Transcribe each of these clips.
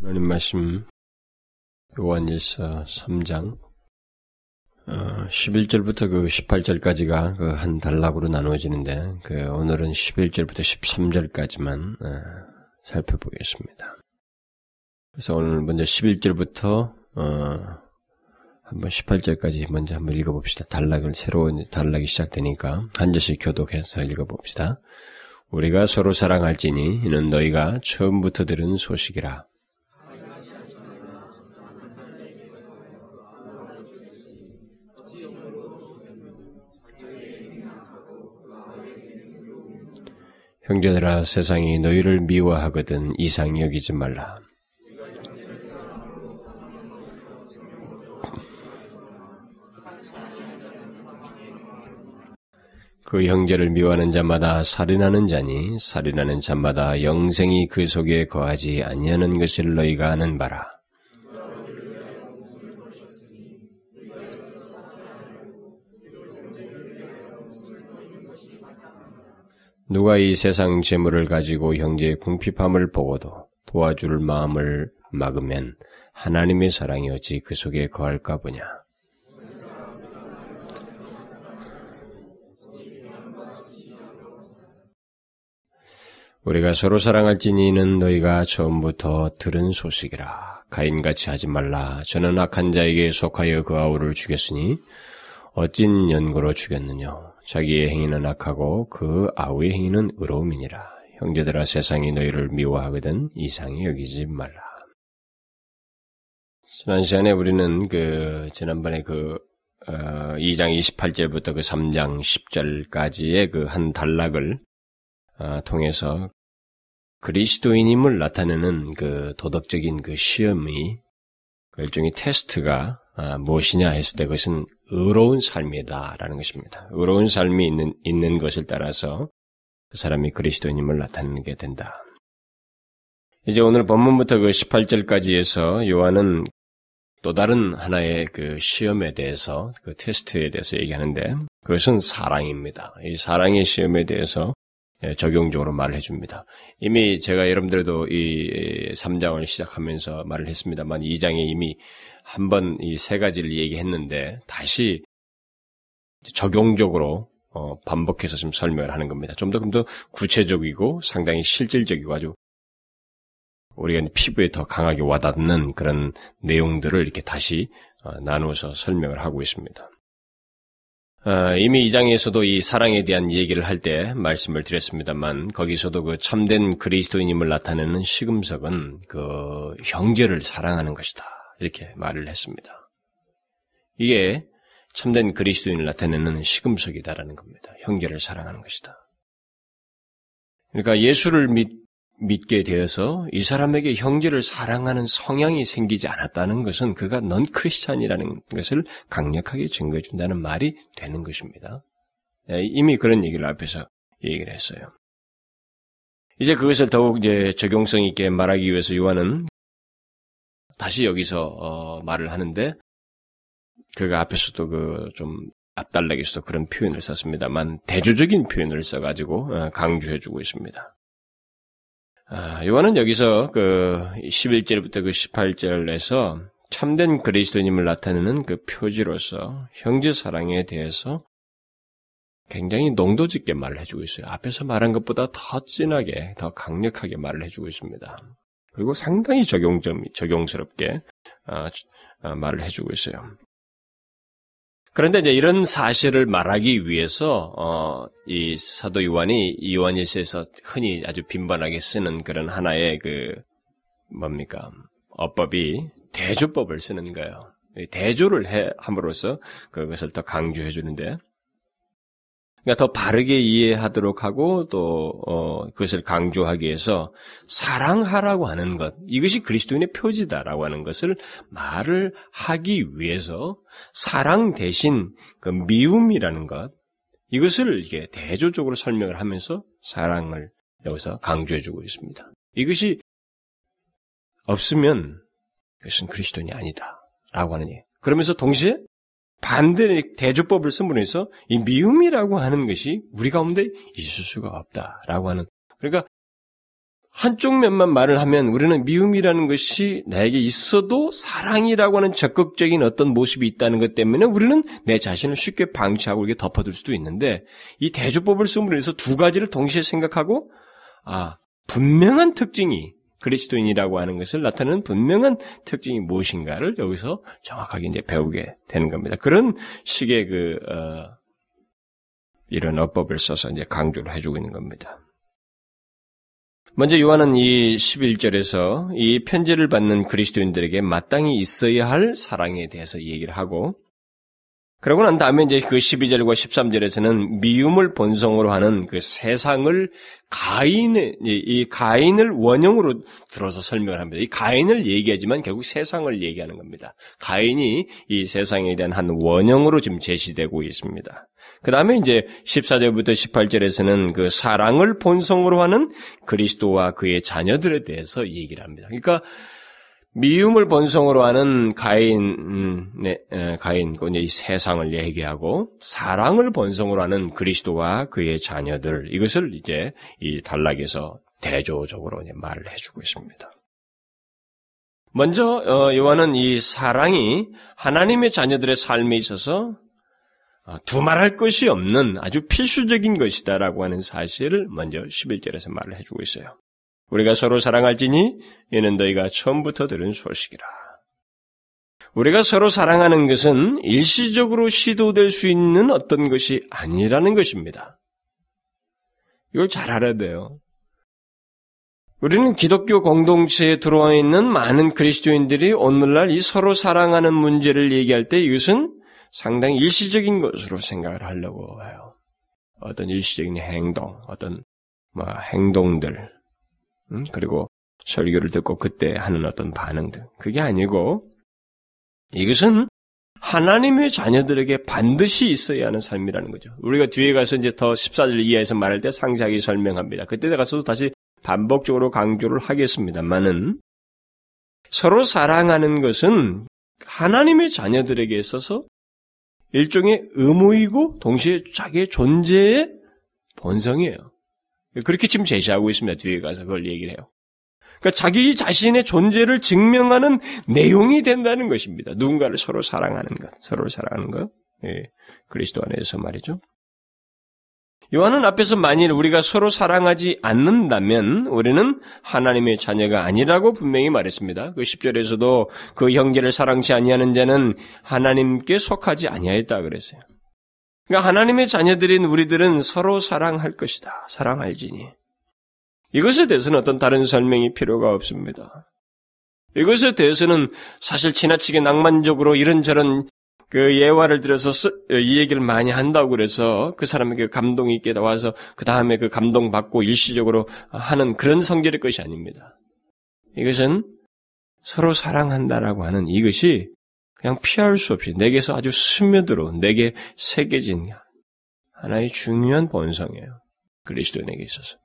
하나님 말씀 요한일서 3장 어, 11절부터 그 18절까지가 그 한 단락으로 나누어지는데 그 오늘은 11절부터 13절까지만 어, 살펴보겠습니다. 그래서 오늘 먼저 11절부터 어, 한번 18절까지 먼저 한번 읽어봅시다. 단락을 새로운 단락이 시작되니까 한 절씩 교독해서 읽어봅시다. 우리가 서로 사랑할지니 이는 너희가 처음부터 들은 소식이라. 형제들아 세상이 너희를 미워하거든 이상히 여기지 말라. 그 형제를 미워하는 자마다 살인하는 자니 살인하는 자마다 영생이 그 속에 거하지 아니하는 것을 너희가 아는 바라. 누가 이 세상 재물을 가지고 형제의 궁핍함을 보고도 도와줄 마음을 막으면 하나님의 사랑이 어찌 그 속에 거할까 보냐. 우리가 서로 사랑할지니 이는 너희가 처음부터 들은 소식이라. 가인같이 하지 말라. 저는 악한 자에게 속하여 그 아우를 죽였으니 어찐 연고로 죽였느냐. 자기의 행위는 악하고 그 아우의 행위는 의로움이니라. 형제들아 세상이 너희를 미워하거든 이상히 여기지 말라. 지난 시간에 우리는 그 지난번에 그 어, 2장 28절부터 그 3장 10절까지의 그 한 단락을 어, 통해서 그리스도인임을 나타내는 그 도덕적인 그 시험이 그 일종의 테스트가 아, 무엇이냐 했을 때 그것은 의로운 삶이다라는 것입니다. 의로운 삶이 있는, 있는 것을 따라서 그 사람이 그리스도인임을 나타내게 된다. 이제 오늘 본문부터 그 18절까지 해서 요한은 또 다른 하나의 그 시험에 대해서 그 테스트에 대해서 얘기하는데 그것은 사랑입니다. 이 사랑의 시험에 대해서 예, 적용적으로 말을 해줍니다. 이미 제가 여러분들도 이 3장을 시작하면서 말을 했습니다만 2장에 이미 한번 이 세 가지를 얘기했는데 다시 적용적으로 어, 반복해서 좀 설명을 하는 겁니다. 좀더 더 구체적이고 상당히 실질적이고 아주 우리가 피부에 더 강하게 와닿는 그런 내용들을 이렇게 다시 어, 나누어서 설명을 하고 있습니다. 어, 이미 이 장에서도 이 사랑에 대한 얘기를 할 때 말씀을 드렸습니다만 거기서도 그 참된 그리스도인임을 나타내는 시금석은 그 형제를 사랑하는 것이다 이렇게 말을 했습니다. 이게 참된 그리스도인을 나타내는 시금석이다라는 겁니다. 형제를 사랑하는 것이다. 그러니까 예수를 믿, 믿게 되어서 이 사람에게 형제를 사랑하는 성향이 생기지 않았다는 것은 그가 넌 크리스찬이라는 것을 강력하게 증거해 준다는 말이 되는 것입니다. 예, 이미 그런 얘기를 앞에서 얘기를 했어요. 이제 그것을 더욱 이제 적용성 있게 말하기 위해서 요한은 다시 여기서 어, 말을 하는데 그가 앞에서도 그 좀 앞달락에서 그런 표현을 썼습니다만 대조적인 표현을 써가지고 어, 강조해주고 있습니다. 아, 요한은 여기서 그 11절부터 그 18절에서 참된 그리스도님을 나타내는 그 표지로서 형제 사랑에 대해서 굉장히 농도 짓게 말을 해주고 있어요. 앞에서 말한 것보다 더 진하게, 더 강력하게 말을 해주고 있습니다. 그리고 상당히 적용점, 적용스럽게 아, 아, 말을 해주고 있어요. 그런데 이제 이런 사실을 말하기 위해서 어, 이 사도 요한이 요한일서에서 흔히 아주 빈번하게 쓰는 그런 하나의 그 뭡니까 어법이 대조법을 쓰는 거예요. 대조를 해 함으로써 그것을 더 강조해 주는데 그러니까 더 바르게 이해하도록 하고 또 어, 그것을 강조하기 위해서 사랑하라고 하는 것 이것이 그리스도인의 표지다라고 하는 것을 말을 하기 위해서 사랑 대신 그 미움이라는 것 이것을 이게 대조적으로 설명을 하면서 사랑을 여기서 강조해주고 있습니다. 이것이 없으면 그것은 그리스도인이 아니다라고 하는 얘기. 그러면서 동시에 반대 대조법을 쓴분에서 이 미움이라고 하는 것이 우리 가운데 있을 수가 없다라고 하는. 그러니까 한쪽 면만 말을 하면 우리는 미움이라는 것이 나에게 있어도 사랑이라고 하는 적극적인 어떤 모습이 있다는 것 때문에 우리는 내 자신을 쉽게 방치하고 이렇게 덮어둘 수도 있는데 이 대조법을 쓰므로 해서 두 가지를 동시에 생각하고 아 분명한 특징이 그리스도인이라고 하는 것을 나타내는 분명한 특징이 무엇인가를 여기서 정확하게 이제 배우게 되는 겁니다. 그런 식의 그 어, 이런 어법을 써서 이제 강조를 해주고 있는 겁니다. 먼저 요한은 이 11절에서 이 편지를 받는 그리스도인들에게 마땅히 있어야 할 사랑에 대해서 얘기를 하고 그러고 난 다음에 이제 그 12절과 13절에서는 미움을 본성으로 하는 그 세상을 가인의, 이 가인을 원형으로 들어서 설명을 합니다. 이 가인을 얘기하지만 결국 세상을 얘기하는 겁니다. 가인이 이 세상에 대한 한 원형으로 지금 제시되고 있습니다. 그 다음에 이제 14절부터 18절에서는 그 사랑을 본성으로 하는 그리스도와 그의 자녀들에 대해서 얘기를 합니다. 그러니까 미움을 본성으로 하는 가인, 음, 네, 가인, 이 세상을 얘기하고 사랑을 본성으로 하는 그리스도와 그의 자녀들 이것을 이제 이 단락에서 대조적으로 말을 해주고 있습니다. 먼저 어, 요한은 이 사랑이 하나님의 자녀들의 삶에 있어서 어, 두말할 것이 없는 아주 필수적인 것이다라고 하는 사실을 먼저 11절에서 말을 해주고 있어요. 우리가 서로 사랑할지니 이는 너희가 처음부터 들은 소식이라. 우리가 서로 사랑하는 것은 일시적으로 시도될 수 있는 어떤 것이 아니라는 것입니다. 이걸 잘 알아야 돼요. 우리는 기독교 공동체에 들어와 있는 많은 그리스도인들이 오늘날 이 서로 사랑하는 문제를 얘기할 때 이것은 상당히 일시적인 것으로 생각을 하려고 해요. 어떤 일시적인 행동, 어떤 뭐 행동들, 음? 그리고 설교를 듣고 그때 하는 어떤 반응들. 그게 아니고 이것은 하나님의 자녀들에게 반드시 있어야 하는 삶이라는 거죠. 우리가 뒤에 가서 이제 더 14절 이하에서 말할 때 상세하게 설명합니다. 그때 가서도 다시 반복적으로 강조를 하겠습니다만은 서로 사랑하는 것은 하나님의 자녀들에게 있어서 일종의 의무이고 동시에 자기의 존재의 본성이에요. 그렇게 지금 제시하고 있습니다. 뒤에 가서 그걸 얘기를 해요. 그러니까 자기 자신의 존재를 증명하는 내용이 된다는 것입니다. 누군가를 서로 사랑하는 것, 서로를 사랑하는 것. 예, 그리스도 안에서 말이죠. 요한은 앞에서 만일 우리가 서로 사랑하지 않는다면 우리는 하나님의 자녀가 아니라고 분명히 말했습니다. 그 10절에서도 그 형제를 사랑치 아니하는 자는 하나님께 속하지 아니하였다 그랬어요. 그러니까 하나님의 자녀들인 우리들은 서로 사랑할 것이다. 사랑할지니. 이것에 대해서는 어떤 다른 설명이 필요가 없습니다. 이것에 대해서는 사실 지나치게 낭만적으로 이런저런 그 예화를 들어서 이 얘기를 많이 한다고 그래서 그 사람에게 감동이 있게 나와서 그 다음에 그 감동 받고 일시적으로 하는 그런 성질의 것이 아닙니다. 이것은 서로 사랑한다라고 하는 이것이 그냥 피할 수 없이 내게서 아주 스며들어 내게 새겨진 하나의 중요한 본성이에요. 그리스도인에게 있어서.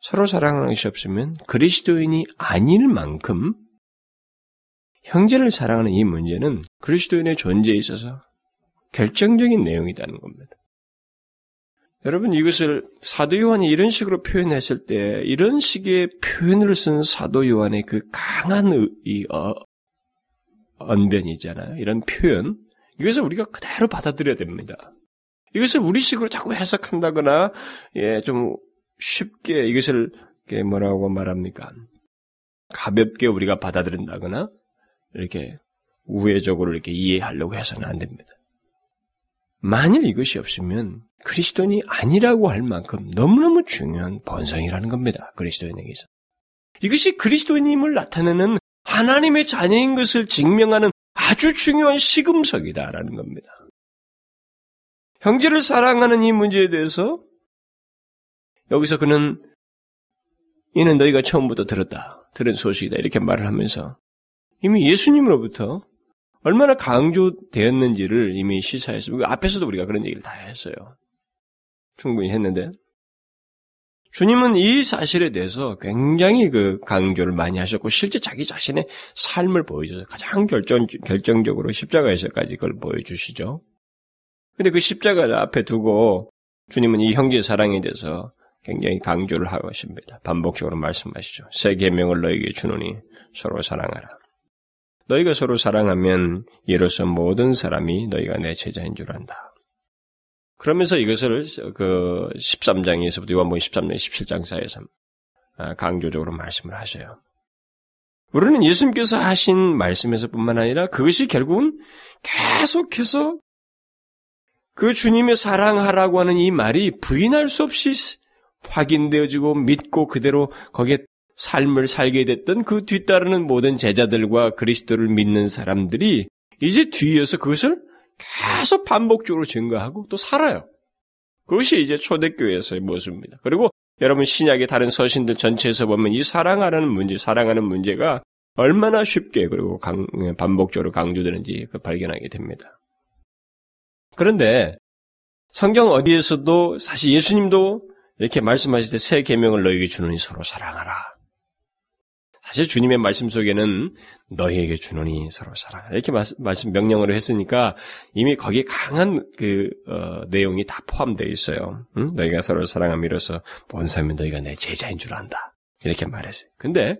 서로 사랑하는 것이 없으면 그리스도인이 아닐 만큼 형제를 사랑하는 이 문제는 그리스도인의 존재에 있어서 결정적인 내용이라는 겁니다. 여러분 이것을 사도 요한이 이런 식으로 표현했을 때 이런 식의 표현을 쓴 사도 요한의 그 강한 이 어, 언변이 있잖아요. 이런 표현 이것을 우리가 그대로 받아들여야 됩니다. 이것을 우리식으로 자꾸 해석한다거나 예, 좀 쉽게 이것을 뭐라고 말합니까? 가볍게 우리가 받아들인다거나 이렇게 우회적으로 이렇게 이해하려고 해서는 안 됩니다. 만일 이것이 없으면 그리스도인이 아니라고 할 만큼 너무너무 중요한 본성이라는 겁니다. 그리스도인에게서. 이것이 그리스도인임을 나타내는 하나님의 자녀인 것을 증명하는 아주 중요한 시금석이다라는 겁니다. 형제를 사랑하는 이 문제에 대해서 여기서 그는 이는 너희가 처음부터 들었다. 들은 소식이다. 이렇게 말을 하면서 이미 예수님으로부터 얼마나 강조되었는지를 이미 시사했습니다. 앞에서도 우리가 그런 얘기를 다 했어요. 충분히 했는데 주님은 이 사실에 대해서 굉장히 그 강조를 많이 하셨고 실제 자기 자신의 삶을 보여줘서 가장 결정 결정적으로 십자가에서까지 그걸 보여주시죠. 근데 그 십자가를 앞에 두고 주님은 이 형제 사랑에 대해서 굉장히 강조를 하고 있습니다. 반복적으로 말씀하시죠. 새 계명을 너에게 주노니 서로 사랑하라. 너희가 서로 사랑하면 이로써 모든 사람이 너희가 내 제자인 줄 안다. 그러면서 이것을 그 13장에서부터 요한복음 13장, 17장 사이에서 아, 강조적으로 말씀을 하셔요. 우리는 예수님께서 하신 말씀에서뿐만 아니라 그것이 결국은 계속해서 그 주님의 사랑하라고 하는 이 말이 부인할 수 없이 확인되어지고 믿고 그대로 거기에 삶을 살게 됐던 그 뒤따르는 모든 제자들과 그리스도를 믿는 사람들이 이제 뒤에서 그것을 계속 반복적으로 증거하고 또 살아요. 그것이 이제 초대교회에서의 모습입니다. 그리고 여러분 신약의 다른 서신들 전체에서 보면 이 사랑하는 문제, 사랑하는 문제가 얼마나 쉽게 그리고 강, 반복적으로 강조되는지 그 발견하게 됩니다. 그런데 성경 어디에서도 사실 예수님도 이렇게 말씀하실 때 새 계명을 너에게 주노니 서로 사랑하라. 사실 주님의 말씀 속에는 너희에게 주노니 서로 사랑하라 이렇게 말씀 명령으로 했으니까 이미 거기에 강한 그 어, 내용이 다 포함되어 있어요. 응? 너희가 서로 사랑함이로써 본 사람이 너희가 내 제자인 줄 안다. 이렇게 말했어요. 근데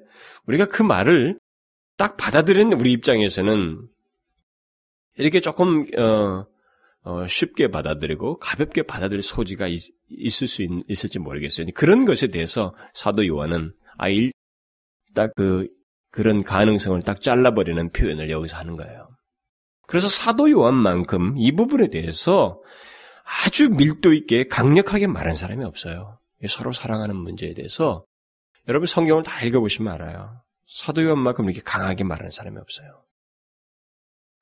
우리가 그 말을 딱 받아들이는 우리 입장에서는 이렇게 조금 어, 어, 쉽게 받아들이고 가볍게 받아들일 소지가 있, 을수 있, 있을지 모르겠어요. 그런 것에 대해서 사도 요한은 아, 일, 딱 그, 그런 가능성을 딱 잘라버리는 표현을 여기서 하는 거예요. 그래서 사도 요한만큼 이 부분에 대해서 아주 밀도 있게 강력하게 말한 사람이 없어요. 서로 사랑하는 문제에 대해서 여러분 성경을 다 읽어보시면 알아요. 사도 요한만큼 이렇게 강하게 말하는 사람이 없어요.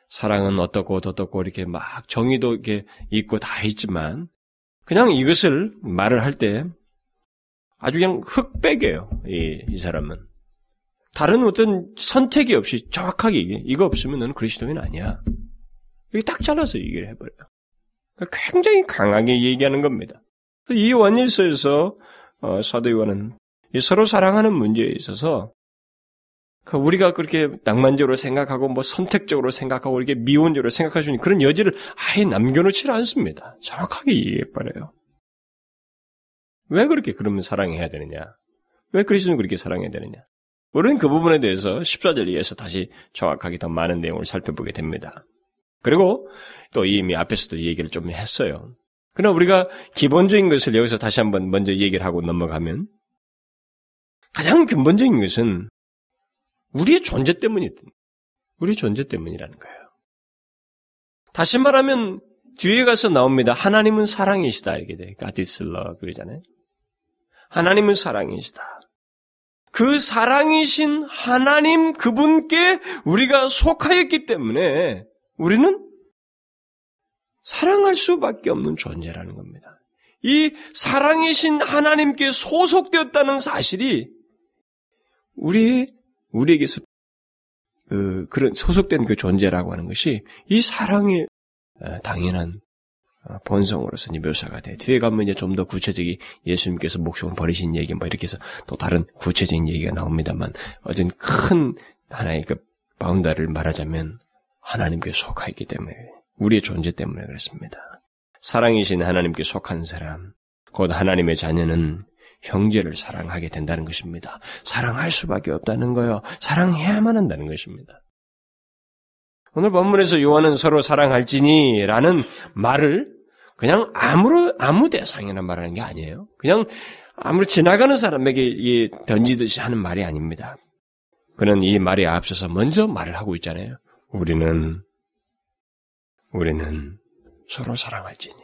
사랑은 어떻고 어떻고 이렇게 막 정의도 이렇게 있고 다 있지만 그냥 이것을 말을 할 때 아주 그냥 흑백이에요. 이, 이 사람은 다른 어떤 선택이 없이 정확하게 이게 이거 없으면 너는 그리스도인 아니야. 이게 딱 잘라서 얘기를 해버려요. 굉장히 강하게 얘기하는 겁니다. 이 원일서에서 어, 사도 요한은 서로 사랑하는 문제에 있어서 그 우리가 그렇게 낭만적으로 생각하고 뭐 선택적으로 생각하고 이렇게 미온적으로 생각할 수 있는 그런 여지를 아예 남겨놓지 않습니다. 정확하게 얘기해버려요. 왜 그렇게 그러면 사랑해야 되느냐? 왜 그리스도는 그렇게 사랑해야 되느냐? 우리는 그 부분에 대해서 14절 이에서 다시 정확하게 더 많은 내용을 살펴보게 됩니다. 그리고 또 이미 앞에서도 얘기를 좀 했어요. 그러나 우리가 기본적인 것을 여기서 다시 한번 먼저 얘기를 하고 넘어가면 가장 근본적인 것은 우리의 존재 때문이든 우리 존재 때문이라는 거예요. 다시 말하면 뒤에 가서 나옵니다. 하나님은 사랑이시다 이렇게 돼. God is love 그러잖아요. 하나님은 사랑이시다. 그 사랑이신 하나님 그분께 우리가 속하였기 때문에 우리는 사랑할 수밖에 없는 존재라는 겁니다. 이 사랑이신 하나님께 소속되었다는 사실이 우리 우리에게서 그, 그런 소속된 그 존재라고 하는 것이 이 사랑의 어, 당연한 어, 본성으로서 묘사가 돼. 뒤에 가면 이제 좀 더 구체적인 예수님께서 목숨을 버리신 얘기 뭐 이렇게 해서 또 다른 구체적인 얘기가 나옵니다만 어쨌든 큰 하나의 그 바운다를 말하자면 하나님께 속하기 때문에 우리의 존재 때문에 그렇습니다. 사랑이신 하나님께 속한 사람, 곧 하나님의 자녀는 형제를 사랑하게 된다는 것입니다. 사랑할 수밖에 없다는 거요. 사랑해야만 한다는 것입니다. 오늘 본문에서 요한은 서로 사랑할지니 라는 말을 그냥 아무로, 아무 대상이나 말하는 게 아니에요. 그냥 아무리 지나가는 사람에게 던지듯이 하는 말이 아닙니다. 그는 이 말에 앞서서 먼저 말을 하고 있잖아요. 우리는, 우리는 서로 사랑할지니.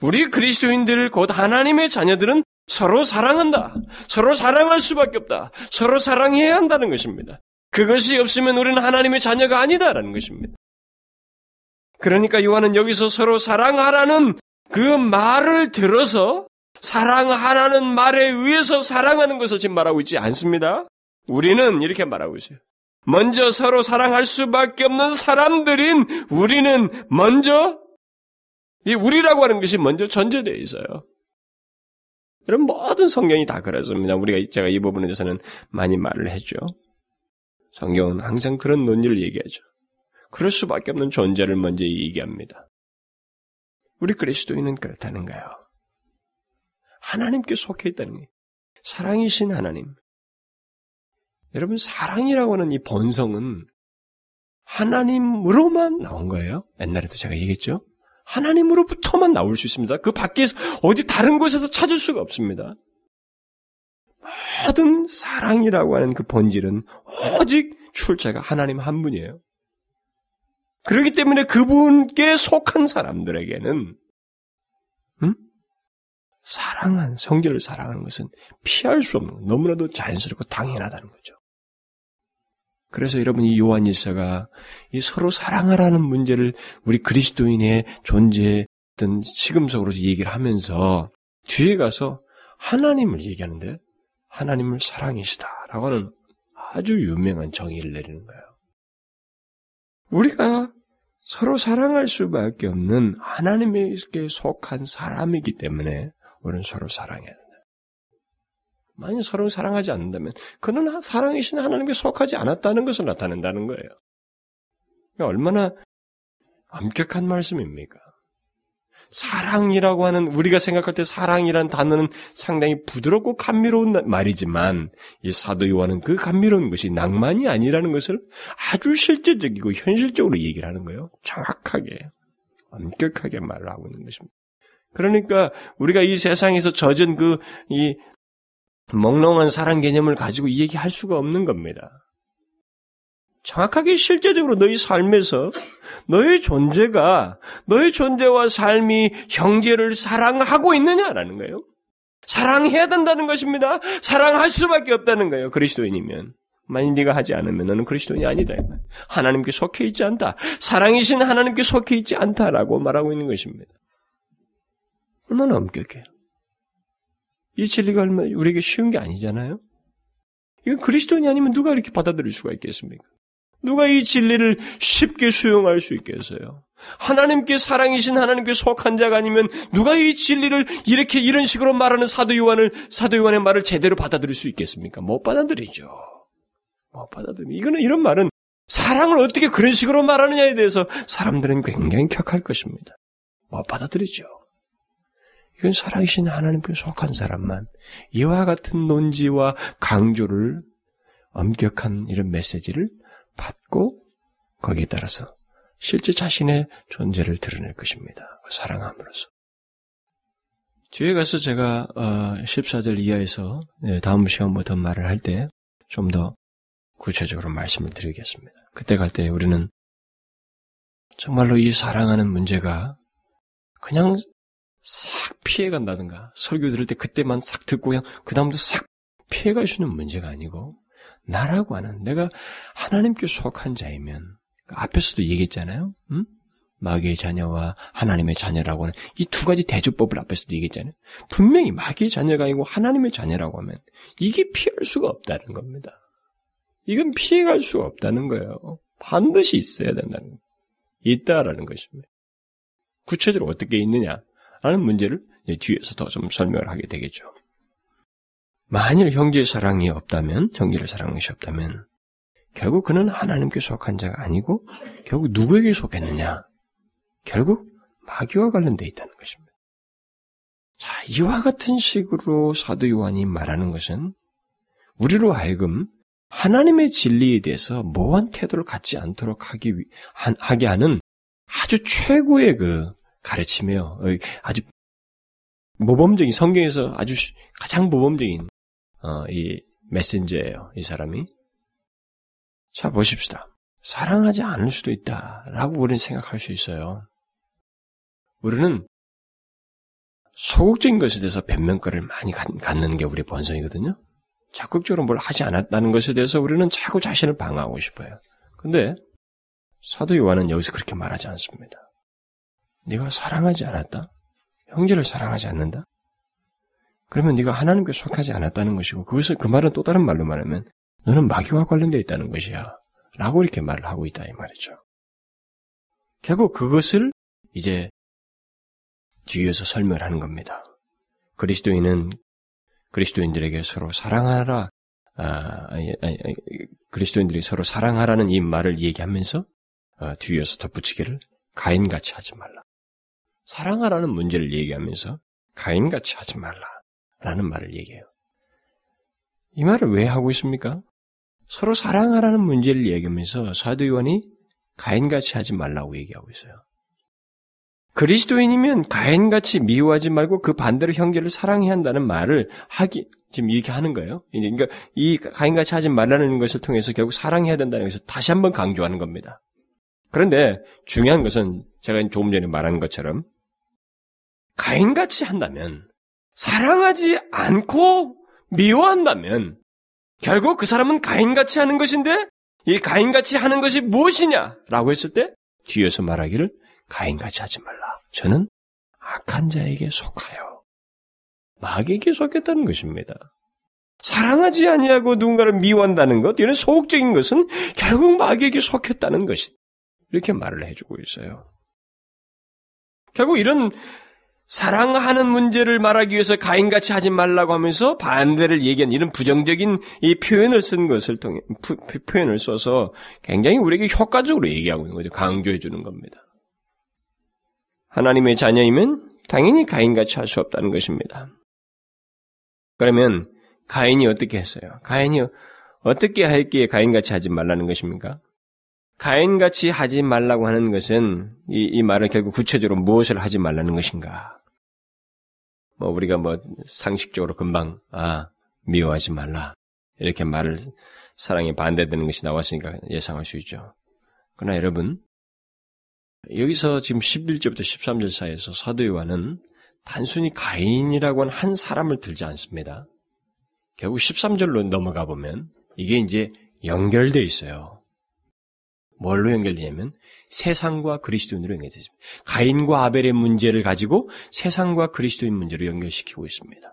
우리 그리스도인들 곧 하나님의 자녀들은 서로 사랑한다. 서로 사랑할 수밖에 없다. 서로 사랑해야 한다는 것입니다. 그것이 없으면 우리는 하나님의 자녀가 아니다라는 것입니다. 그러니까 요한은 여기서 서로 사랑하라는 그 말을 들어서 사랑하라는 말에 의해서 사랑하는 것을 지금 말하고 있지 않습니다. 우리는 이렇게 말하고 있어요. 먼저 서로 사랑할 수밖에 없는 사람들인 우리는 먼저 이 우리라고 하는 것이 먼저 전제되어 있어요. 여러분 모든 성경이 다 그렇습니다. 우리가 제가 이 부분에 대해서는 많이 말을 했죠. 성경은 항상 그런 논리를 얘기하죠. 그럴 수밖에 없는 존재를 먼저 얘기합니다. 우리 그리스도인은 그렇다는 거예요. 하나님께 속해 있다는 거예요. 사랑이신 하나님. 여러분, 사랑이라고 하는 이 본성은 하나님으로만 나온 거예요. 옛날에도 제가 얘기했죠. 하나님으로부터만 나올 수 있습니다. 그 밖에서 어디 다른 곳에서 찾을 수가 없습니다. 모든 사랑이라고 하는 그 본질은 오직 출처가 하나님 한 분이에요. 그렇기 때문에 그분께 속한 사람들에게는 음? 사랑한 성결을 사랑하는 것은 피할 수 없는 너무나도 자연스럽고 당연하다는 거죠. 그래서 여러분 이 요한 일서가 이 서로 사랑하라는 문제를 우리 그리스도인의 존재든 시금석으로서 얘기를 하면서 뒤에 가서 하나님을 얘기하는데 하나님을 사랑이시다라고 하는 아주 유명한 정의를 내리는 거예요. 우리가 서로 사랑할 수밖에 없는 하나님에게 속한 사람이기 때문에 우리는 서로 사랑해야 된다. 만약 서로 사랑하지 않는다면 그는 사랑이신 하나님께 속하지 않았다는 것을 나타낸다는 거예요. 얼마나 엄격한 말씀입니까? 사랑이라고 하는 우리가 생각할 때 사랑이란 단어는 상당히 부드럽고 감미로운 말이지만 이 사도 요한은 그 감미로운 것이 낭만이 아니라는 것을 아주 실제적이고 현실적으로 얘기를 하는 거예요. 정확하게 엄격하게 말을 하고 있는 것입니다. 그러니까 우리가 이 세상에서 젖은 그이 몽롱한 사랑 개념을 가지고 이 얘기할 수가 없는 겁니다. 정확하게 실제적으로 너희 삶에서 너의 존재가 너의 존재와 삶이 형제를 사랑하고 있느냐라는 거예요. 사랑해야 된다는 것입니다. 사랑할 수밖에 없다는 거예요. 그리스도인이면. 만약 네가 하지 않으면 너는 그리스도인이 아니다. 하나님께 속해 있지 않다. 사랑이신 하나님께 속해 있지 않다라고 말하고 있는 것입니다. 얼마나 엄격해요. 이 진리가 얼마 우리에게 쉬운 게 아니잖아요. 이건 그리스도인이 아니면 누가 이렇게 받아들일 수가 있겠습니까? 누가 이 진리를 쉽게 수용할 수 있겠어요? 하나님께 사랑이신 하나님께 속한 자가 아니면 누가 이 진리를 이렇게 이런 식으로 말하는 사도 요한을 사도 요한의 말을 제대로 받아들일 수 있겠습니까? 못 받아들이죠. 못 받아들이. 이거는 이런 말은 사랑을 어떻게 그런 식으로 말하느냐에 대해서 사람들은 굉장히 격할 것입니다. 못 받아들이죠. 이건 살아계신 하나님께 속한 사람만 이와 같은 논지와 강조를 엄격한 이런 메시지를 받고 거기에 따라서 실제 자신의 존재를 드러낼 것입니다. 사랑함으로써. 뒤에 가서 제가 14절 어, 이하에서 네, 다음 시간부터 말을 할 때 좀 더 구체적으로 말씀을 드리겠습니다. 그때 갈 때 우리는 정말로 이 사랑하는 문제가 그냥 싹 피해간다든가 설교 들을 때 그때만 싹 듣고 그냥 그 다음도 싹 피해갈 수 있는 문제가 아니고 나라고 하는 내가 하나님께 속한 자이면 앞에서도 얘기했잖아요. 음? 마귀의 자녀와 하나님의 자녀라고 하는 이 두 가지 대조법을 앞에서도 얘기했잖아요. 분명히 마귀의 자녀가 아니고 하나님의 자녀라고 하면 이게 피할 수가 없다는 겁니다. 이건 피해갈 수가 없다는 거예요. 반드시 있어야 된다는 거예요. 있다라는 것입니다. 구체적으로 어떻게 있느냐 하는 문제를 뒤에서 더 좀 설명을 하게 되겠죠. 만일 형제의 사랑이 없다면, 형제를 사랑하는 것이 없다면, 결국 그는 하나님께 속한 자가 아니고, 결국 누구에게 속했느냐? 결국 마귀와 관련되어 있다는 것입니다. 자, 이와 같은 식으로 사도 요한이 말하는 것은 우리로 하여금 하나님의 진리에 대해서 모호한 태도를 갖지 않도록 하기, 하게 하는 아주 최고의 그 가르침이에요. 아주 모범적인 성경에서 아주 가장 모범적인 어, 이 메신저예요. 이 사람이. 자 보십시다. 사랑하지 않을 수도 있다라고 우리는 생각할 수 있어요. 우리는 소극적인 것에 대해서 변명거를 많이 갖는 게 우리 본성이거든요. 적극적으로 뭘 하지 않았다는 것에 대해서 우리는 자꾸 자신을 방어하고 싶어요. 근데 사도 요한은 여기서 그렇게 말하지 않습니다. 네가 사랑하지 않았다? 형제를 사랑하지 않는다? 그러면 네가 하나님께 속하지 않았다는 것이고 그것을 그 말은 또 다른 말로 말하면 너는 마귀와 관련되어 있다는 것이야. 라고 이렇게 말을 하고 있다 이 말이죠. 결국 그것을 이제 뒤에서 설명을 하는 겁니다. 그리스도인은 그리스도인들에게 서로 사랑하라, 아, 아니, 아니, 아니, 그리스도인들이 서로 사랑하라는 이 말을 얘기하면서 아, 뒤에서 덧붙이기를 가인같이 하지 말라. 사랑하라는 문제를 얘기하면서 가인같이 하지 말라. 라는 말을 얘기해요. 이 말을 왜 하고 있습니까? 서로 사랑하라는 문제를 얘기하면서 사도 요한이 가인같이 하지 말라고 얘기하고 있어요. 그리스도인이면 가인같이 미워하지 말고 그 반대로 형제를 사랑해야 한다는 말을 하기 지금 이렇게 하는 거예요. 그러니까 이 가인같이 하지 말라는 것을 통해서 결국 사랑해야 된다는 것을 다시 한번 강조하는 겁니다. 그런데 중요한 것은 제가 조금 전에 말한 것처럼 가인같이 한다면 사랑하지 않고 미워한다면 결국 그 사람은 가인같이 하는 것인데 이 가인같이 하는 것이 무엇이냐라고 했을 때 뒤에서 말하기를 가인같이 하지 말라. 저는 악한 자에게 속하여 마귀에게 속했다는 것입니다. 사랑하지 아니하고 누군가를 미워한다는 것, 이런 소극적인 것은 결국 마귀에게 속했다는 것이 이렇게 말을 해주고 있어요. 결국 이런 사랑하는 문제를 말하기 위해서 가인같이 하지 말라고 하면서 반대를 얘기한 이런 부정적인 이 표현을 쓴 것을 통해 푸, 표현을 써서 굉장히 우리에게 효과적으로 얘기하고 있는 거죠. 강조해 주는 겁니다. 하나님의 자녀이면 당연히 가인같이 할 수 없다는 것입니다. 그러면 가인이 어떻게 했어요? 가인이 어떻게 할기에 가인같이 하지 말라는 것입니까? 가인같이 하지 말라고 하는 것은 이, 이 말을 결국 구체적으로 무엇을 하지 말라는 것인가? 뭐 우리가 뭐 상식적으로 금방 아 미워하지 말라 이렇게 말을 사랑에 반대되는 것이 나왔으니까 예상할 수 있죠. 그러나 여러분 여기서 지금 11절부터 13절 사이에서 사도 요한은 단순히 가인이라고 하는 한 사람을 들지 않습니다. 결국 13절로 넘어가 보면 이게 이제 연결돼 있어요. 뭘로 연결되냐면 세상과 그리스도인으로 연결되습니다. 가인과 아벨의 문제를 가지고 세상과 그리스도인 문제로 연결시키고 있습니다.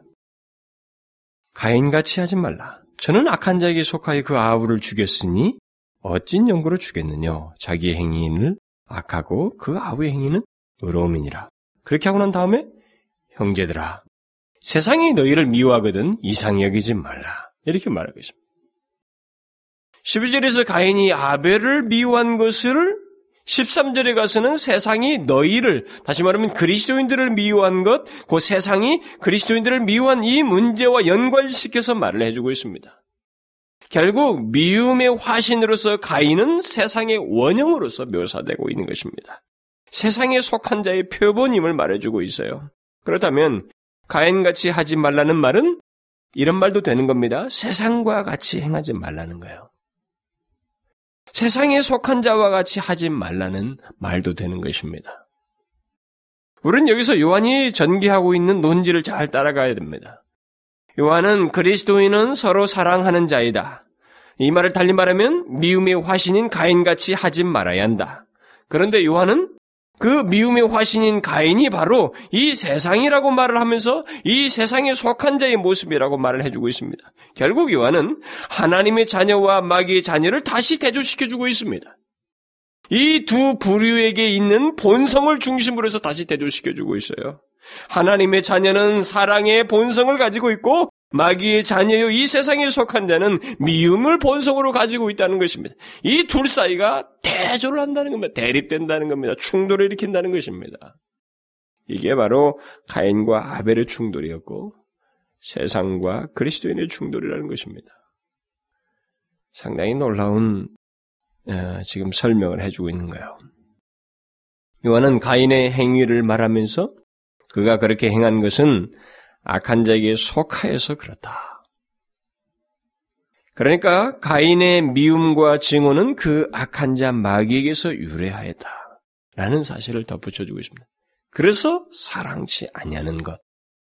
가인같이 하지 말라. 저는 악한 자에게 속하여 그 아우를 죽였으니 어찐 연고로 죽였느냐. 자기의 행위를 악하고 그 아우의 행위는 의로움이니라. 그렇게 하고 난 다음에 형제들아 세상이 너희를 미워하거든 이상 여기지 말라. 이렇게 말하고 있습니다. 12절에서 가인이 아벨을 미워한 것을 13절에 가서는 세상이 너희를, 다시 말하면 그리스도인들을 미워한 것, 그 세상이 그리스도인들을 미워한 이 문제와 연관시켜서 말을 해주고 있습니다. 결국 미움의 화신으로서 가인은 세상의 원형으로서 묘사되고 있는 것입니다. 세상에 속한 자의 표본임을 말해주고 있어요. 그렇다면 가인같이 하지 말라는 말은 이런 말도 되는 겁니다. 세상과 같이 행하지 말라는 거예요. 세상에 속한 자와 같이 하지 말라는 말도 되는 것입니다. 우리는 여기서 요한이 전개하고 있는 논지를 잘 따라가야 됩니다. 요한은 그리스도인은 서로 사랑하는 자이다. 이 말을 달리 말하면 미움의 화신인 가인같이 하지 말아야 한다. 그런데 요한은 그 미움의 화신인 가인이 바로 이 세상이라고 말을 하면서 이 세상에 속한 자의 모습이라고 말을 해주고 있습니다. 결국 요한은 하나님의 자녀와 마귀의 자녀를 다시 대조시켜주고 있습니다. 이 두 부류에게 있는 본성을 중심으로 해서 다시 대조시켜주고 있어요. 하나님의 자녀는 사랑의 본성을 가지고 있고 마귀의 자녀요 이 세상에 속한 자는 미움을 본성으로 가지고 있다는 것입니다. 이 둘 사이가 대조를 한다는 겁니다. 대립된다는 겁니다. 충돌을 일으킨다는 것입니다. 이게 바로 가인과 아벨의 충돌이었고 세상과 그리스도인의 충돌이라는 것입니다. 상당히 놀라운 어, 지금 설명을 해주고 있는 거예요. 요한은 가인의 행위를 말하면서 그가 그렇게 행한 것은 악한 자에게 속하여서 그렇다. 그러니까 가인의 미움과 증오는 그 악한 자 마귀에게서 유래하였다. 라는 사실을 덧붙여주고 있습니다. 그래서 사랑치 아니하는 것,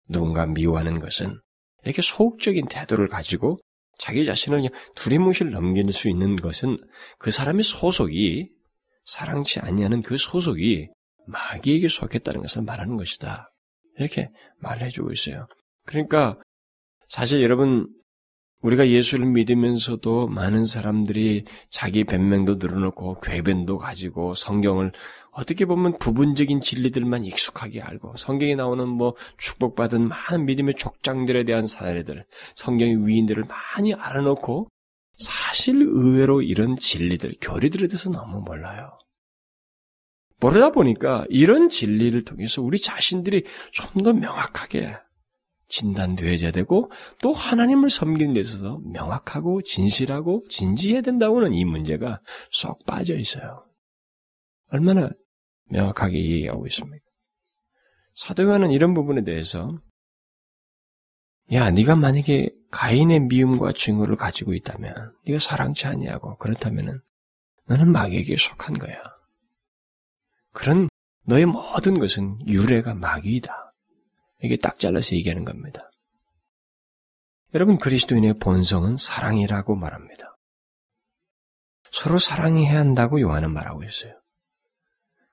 누군가 미워하는 것은 이렇게 소극적인 태도를 가지고 자기 자신을 그냥 두리뭉실 넘길 수 있는 것은 그 사람의 소속이 사랑치 아니하는 그 소속이 마귀에게 속했다는 것을 말하는 것이다. 이렇게 말을 해주고 있어요. 그러니까 사실 여러분 우리가 예수를 믿으면서도 많은 사람들이 자기 변명도 늘어놓고 궤변도 가지고 성경을 어떻게 보면 부분적인 진리들만 익숙하게 알고 성경에 나오는 뭐 축복받은 많은 믿음의 족장들에 대한 사례들, 성경의 위인들을 많이 알아놓고 사실 의외로 이런 진리들, 교리들에 대해서 너무 몰라요. 모르다 보니까 이런 진리를 통해서 우리 자신들이 좀 더 명확하게 진단되어야 되고 또 하나님을 섬기는 데 있어서 명확하고 진실하고 진지해야 된다고는 이 문제가 쏙 빠져 있어요. 얼마나 명확하게 얘기하고 있습니까? 사도요한은 이런 부분에 대해서 야, 네가 만약에 가인의 미움과 증오를 가지고 있다면 네가 사랑치 아니하고 그렇다면은 너는 마귀에게 속한 거야. 그런 너의 모든 것은 유래가 마귀이다. 이게 딱 잘라서 얘기하는 겁니다. 여러분 그리스도인의 본성은 사랑이라고 말합니다. 서로 사랑해야 한다고 요한은 말하고 있어요.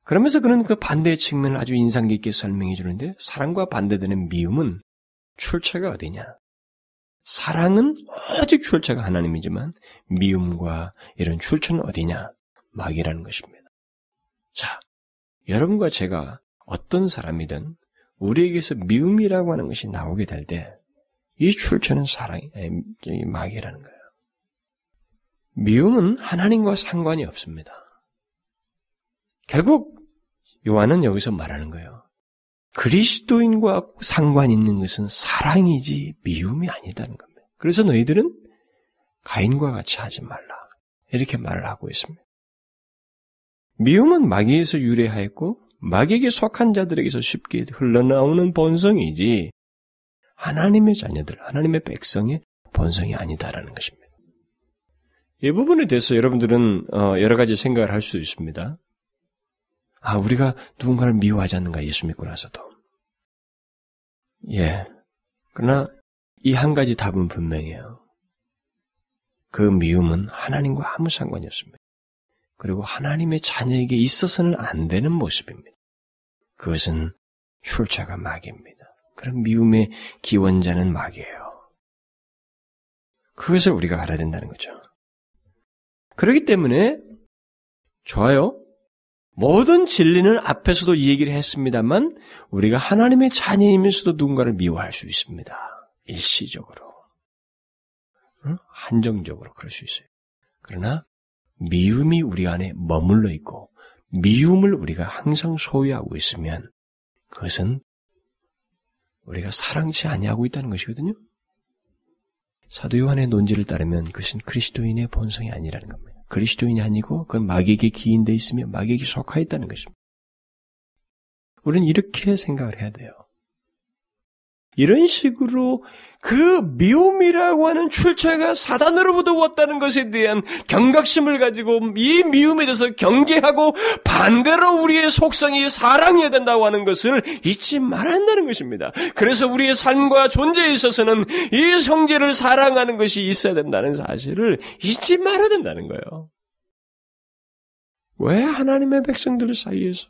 그러면서 그는 그 반대의 측면을 아주 인상 깊게 설명해 주는데 사랑과 반대되는 미움은 출처가 어디냐? 사랑은 오직 출처가 하나님이지만 미움과 이런 출처는 어디냐? 마귀라는 것입니다. 자, 여러분과 제가 어떤 사람이든 우리에게서 미움이라고 하는 것이 나오게 될 때 이 출처는 사랑, 이 마귀라는 거예요. 미움은 하나님과 상관이 없습니다. 결국 요한은 여기서 말하는 거예요. 그리스도인과 상관 있는 것은 사랑이지 미움이 아니다는 겁니다. 그래서 너희들은 가인과 같이 하지 말라. 이렇게 말을 하고 있습니다. 미움은 마귀에서 유래하였고 마귀에게 속한 자들에게서 쉽게 흘러나오는 본성이지 하나님의 자녀들, 하나님의 백성의 본성이 아니다라는 것입니다. 이 부분에 대해서 여러분들은 어, 여러 가지 생각을 할 수 있습니다. 아, 우리가 누군가를 미워하지 않는가 예수 믿고 나서도. 예. 그러나 이 한 가지 답은 분명해요. 그 미움은 하나님과 아무 상관이 없습니다. 그리고 하나님의 자녀에게 있어서는 안 되는 모습입니다. 그것은 출처가 마귀입니다. 그런 미움의 기원자는 마귀예요. 그것을 우리가 알아야 된다는 거죠. 그렇기 때문에 좋아요. 모든 진리는 앞에서도 이 얘기를 했습니다만 우리가 하나님의 자녀이면서도 누군가를 미워할 수 있습니다. 일시적으로. 한정적으로 그럴 수 있어요. 그러나 미움이 우리 안에 머물러 있고 미움을 우리가 항상 소유하고 있으면 그것은 우리가 사랑치 아니하고 있다는 것이거든요. 사도 요한의 논지를 따르면 그것은 그리스도인의 본성이 아니라는 겁니다. 그리스도인이 아니고 그건 마귀에게 기인돼 있으며 마귀에게 속하 있다는 것입니다. 우리는 이렇게 생각을 해야 돼요. 이런 식으로 그 미움이라고 하는 출처가 사단으로부터 왔다는 것에 대한 경각심을 가지고 이 미움에 대해서 경계하고 반대로 우리의 속성이 사랑해야 된다고 하는 것을 잊지 말아야 한다는 것입니다. 그래서 우리의 삶과 존재에 있어서는 이 형제를 사랑하는 것이 있어야 된다는 사실을 잊지 말아야 된다는 거예요. 왜 하나님의 백성들 사이에서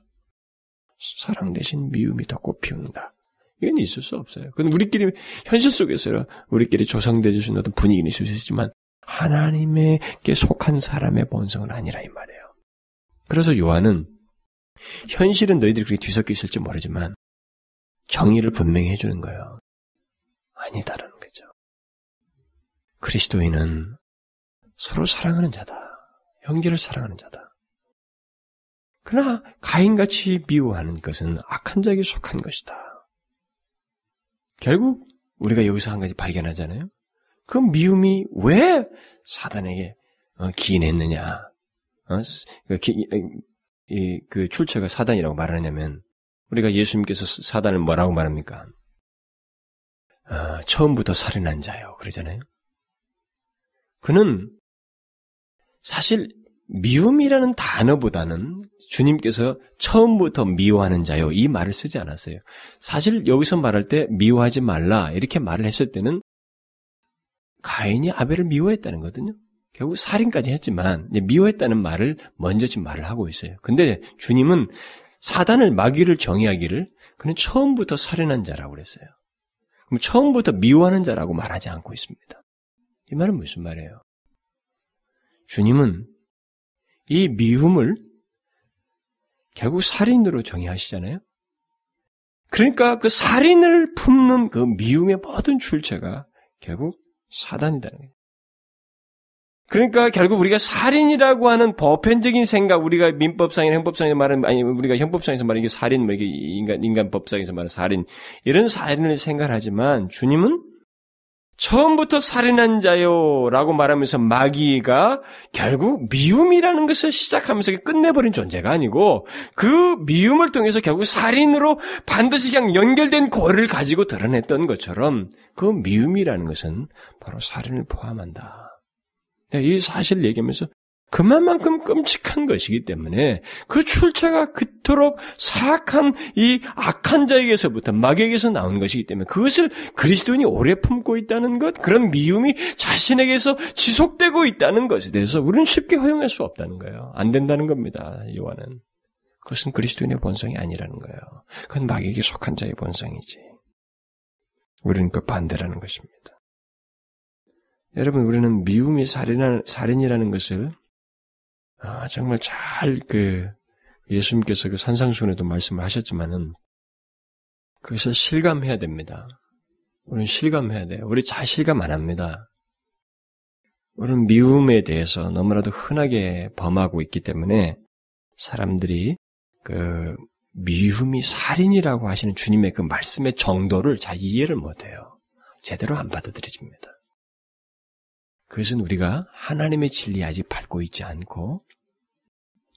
사랑 대신 미움이 더 꽃피운다? 이건 있을 수 없어요. 그건 우리끼리 현실 속에서 우리끼리 조성되어 주신 어떤 분위기는 있을 수 있지만 하나님에게 속한 사람의 본성은 아니라 이 말이에요. 그래서 요한은 현실은 너희들이 그렇게 뒤섞여 있을지 모르지만 정의를 분명히 해주는 거예요. 아니다라는 거죠. 그리스도인은 서로 사랑하는 자다. 형제를 사랑하는 자다. 그러나 가인같이 미워하는 것은 악한 자에게 속한 것이다. 결국 우리가 여기서 한 가지 발견하잖아요. 그 미움이 왜 사단에게 어, 기인했느냐? 어? 그, 그 출처가 사단이라고 말하냐면 우리가 예수님께서 사단을 뭐라고 말합니까? 어, 처음부터 살인한 자요. 그러잖아요. 그는 사실 미움이라는 단어보다는 주님께서 처음부터 미워하는 자요 이 말을 쓰지 않았어요. 사실 여기서 말할 때 미워하지 말라 이렇게 말을 했을 때는 가인이 아벨을 미워했다는 거거든요. 결국 살인까지 했지만 미워했다는 말을 먼저 지금 말을 하고 있어요. 근데 주님은 사단을 마귀를 정의하기를 그는 처음부터 살인한 자라고 그랬어요. 그럼 처음부터 미워하는 자라고 말하지 않고 있습니다. 이 말은 무슨 말이에요? 주님은 이 미움을 결국 살인으로 정의하시잖아요. 그러니까 그 살인을 품는 그 미움의 모든 출처가 결국 사단이다는 거예요. 그러니까 결국 우리가 살인이라고 하는 보편적인 생각, 우리가 민법상이나 형법상에서 말하는, 아니, 우리가 형법상에서 말하는 게 살인, 뭐 이게 인간, 인간법상에서 말하는 살인, 이런 살인을 생각하지만 주님은 처음부터 살인한 자요라고 말하면서 마귀가 결국 미움이라는 것을 시작하면서 끝내버린 존재가 아니고 그 미움을 통해서 결국 살인으로 반드시 그냥 연결된 고를 가지고 드러냈던 것처럼 그 미움이라는 것은 바로 살인을 포함한다. 네, 이 사실을 얘기하면서 그만큼 끔찍한 것이기 때문에 그 출처가 그토록 사악한 이 악한 자에게서부터 마귀에게서 나오는 것이기 때문에 그것을 그리스도인이 오래 품고 있다는 것, 그런 미움이 자신에게서 지속되고 있다는 것에 대해서 우리는 쉽게 허용할 수 없다는 거예요. 안 된다는 겁니다. 요한은. 그것은 그리스도인의 본성이 아니라는 거예요. 그건 마귀에게 속한 자의 본성이지. 우리는 그 반대라는 것입니다. 여러분, 우리는 미움이 살인, 살인이라는 것을 아, 정말 잘 그 예수님께서 그 산상순에도 말씀을 하셨지만은 그것을 실감해야 됩니다. 우리는 실감해야 돼요. 우리 잘 실감 안 합니다. 우리는 미움에 대해서 너무나도 흔하게 범하고 있기 때문에 사람들이 그 미움이 살인이라고 하시는 주님의 그 말씀의 정도를 잘 이해를 못해요. 제대로 안 받아들여집니다. 그것은 우리가 하나님의 진리 아직 밟고 있지 않고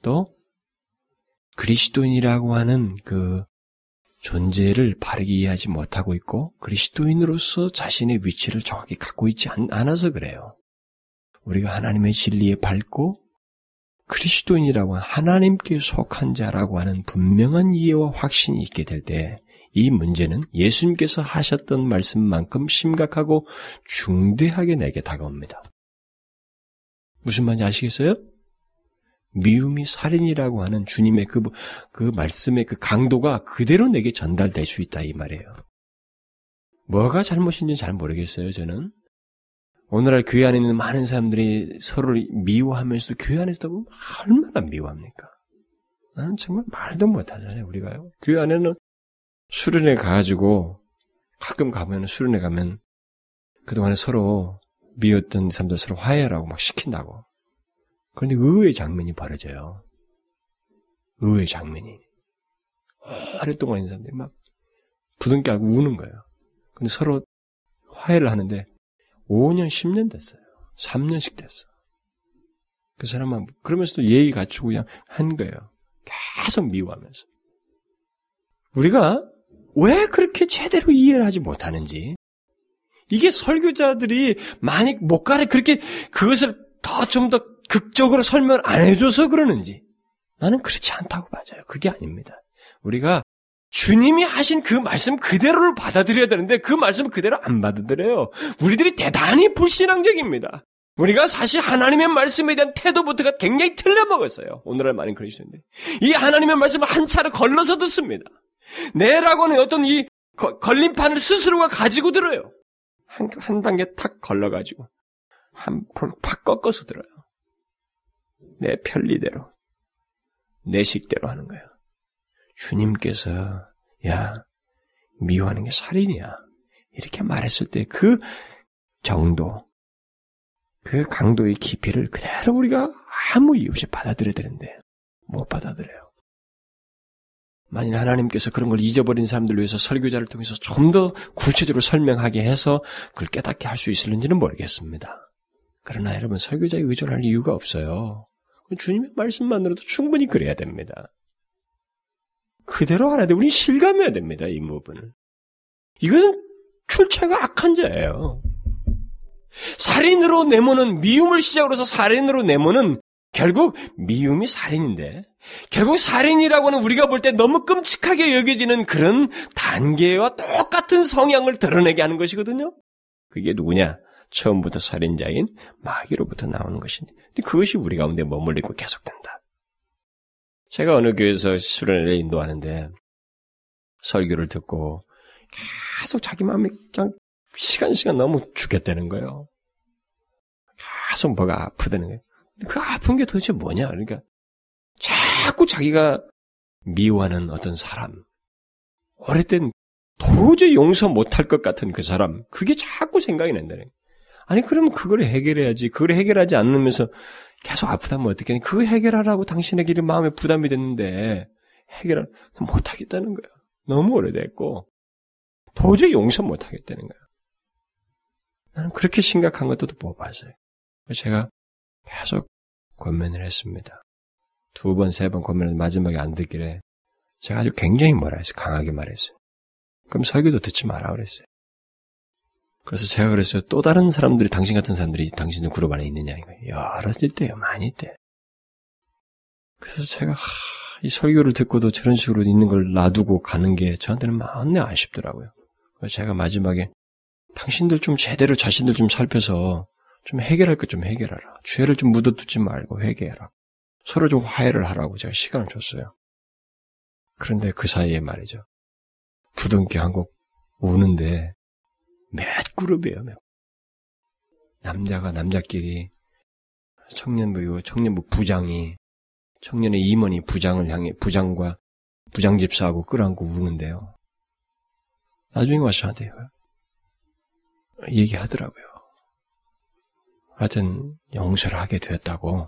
또 그리스도인이라고 하는 그 존재를 바르게 이해하지 못하고 있고 그리스도인으로서 자신의 위치를 정확히 갖고 있지 않아서 그래요. 우리가 하나님의 진리에 밟고 그리스도인이라고 하나님께 속한 자라고 하는 분명한 이해와 확신이 있게 될 때 이 문제는 예수님께서 하셨던 말씀만큼 심각하고 중대하게 내게 다가옵니다. 무슨 말인지 아시겠어요? 미움이 살인이라고 하는 주님의 그, 그 말씀의 그 강도가 그대로 내게 전달될 수 있다 이 말이에요. 뭐가 잘못인지 잘 모르겠어요, 저는. 오늘날 교회 안에 있는 많은 사람들이 서로를 미워하면서도 교회 안에서도 얼마나 미워합니까? 나는 정말 말도 못하잖아요, 우리가요. 교회 안에는 수련회 가가지고 가끔 가면 수련회 가면 그동안에 서로 미웠던 사람들 서로 화해라고 막 시킨다고. 그런데 의외의 장면이 벌어져요. 의외의 장면이. 오랫동안 있는 사람들이 막 부둥켜 안고 우는 거예요. 근데 서로 화해를 하는데 5년, 10년 됐어요. 3년씩 됐어. 그 사람은 그러면서도 예의 갖추고 그냥 한 거예요. 계속 미워하면서. 우리가 왜 그렇게 제대로 이해를 하지 못하는지, 이게 설교자들이 많이 못 가래 그렇게 그것을 더 좀더 극적으로 설명 안 해줘서 그러는지, 나는 그렇지 않다고 맞아요. 그게 아닙니다. 우리가 주님이 하신 그 말씀 그대로를 받아들여야 되는데 그 말씀 그대로 안 받아들여요. 우리들이 대단히 불신앙적입니다. 우리가 사실 하나님의 말씀에 대한 태도부터가 굉장히 틀려먹었어요. 오늘날 많은 그리스도인들. 이 하나님의 말씀을 한 차례 걸러서 듣습니다. 내라고 하는 어떤 이 거, 걸림판을 스스로가 가지고 들어요. 한, 한 단계 탁 걸러가지고 한팍 꺾어서 들어요. 내 편리대로, 내 식대로 하는 거예요. 주님께서 야 미워하는 게 살인이야 이렇게 말했을 때 그 정도, 그 강도의 깊이를 그대로 우리가 아무 이유 없이 받아들여야 되는데 못 받아들여요. 만일 하나님께서 그런 걸 잊어버린 사람들 위해서 설교자를 통해서 좀 더 구체적으로 설명하게 해서 그걸 깨닫게 할 수 있을는지는 모르겠습니다. 그러나 여러분 설교자에 의존할 이유가 없어요. 주님의 말씀만으로도 충분히 그래야 됩니다. 그대로 알아야 돼. 우리 실감해야 됩니다. 이 부분을. 이것은 출처가 악한 자예요. 살인으로 내모는 미움을 시작으로 해서 살인으로 내모는 결국 미움이 살인인데 결국 살인이라고 하는 우리가 볼 때 너무 끔찍하게 여겨지는 그런 단계와 똑같은 성향을 드러내게 하는 것이거든요. 그게 누구냐? 처음부터 살인자인 마귀로부터 나오는 것인데 그것이 우리 가운데 머물리고 계속된다. 제가 어느 교회에서 수련회를 인도하는데 설교를 듣고 계속 자기 마음이 그냥 시간 시간 너무 죽겠다는 거예요. 계속 뭐가 아프다는 거예요. 그 아픈 게 도대체 뭐냐? 그러니까 자꾸 자기가 미워하는 어떤 사람, 오래된 도저히 용서 못할 것 같은 그 사람, 그게 자꾸 생각이 난다는 거예요. 아니, 그럼 그걸 해결해야지. 그걸 해결하지 않으면서 계속 아프다면 어떻게 하니? 그거 해결하라고 당신에게 이 마음에 부담이 됐는데, 해결을 못 하겠다는 거야. 너무 오래됐고, 도저히 용서 못 하겠다는 거야. 나는 그렇게 심각한 것도 못 봤어요. 제가 계속 권면을 했습니다. 두 번, 세 번 권면을 마지막에 안 듣길래 제가 아주 굉장히 뭐라 했어요. 강하게 말했어요. 그럼 설교도 듣지 마라 그랬어요. 그래서 제가 그랬어요. 또 다른 사람들이, 당신 같은 사람들이 당신의 그룹 안에 있느냐, 이거. 여러 있대요. 많이 있대. 그래서 제가, 하, 이 설교를 듣고도 저런 식으로 있는 걸 놔두고 가는 게 저한테는 마음내 아쉽더라고요. 그래서 제가 마지막에, 당신들 좀 제대로 자신들 좀 살펴서 좀 해결할 것 좀 해결하라. 죄를 좀 묻어두지 말고 회개해라. 서로 좀 화해를 하라고 제가 시간을 줬어요. 그런데 그 사이에 말이죠. 부둥켜 한곡 우는데 몇 그룹이에요. 몇. 남자가 남자끼리 청년부 청년부 부장이 청년의 임원이 부장을 향해 부장과 부장 집사하고 끌어안고 우는데요. 나중에 와서 저한테 얘기하더라고요. 하여튼 용서를 하게 되었다고.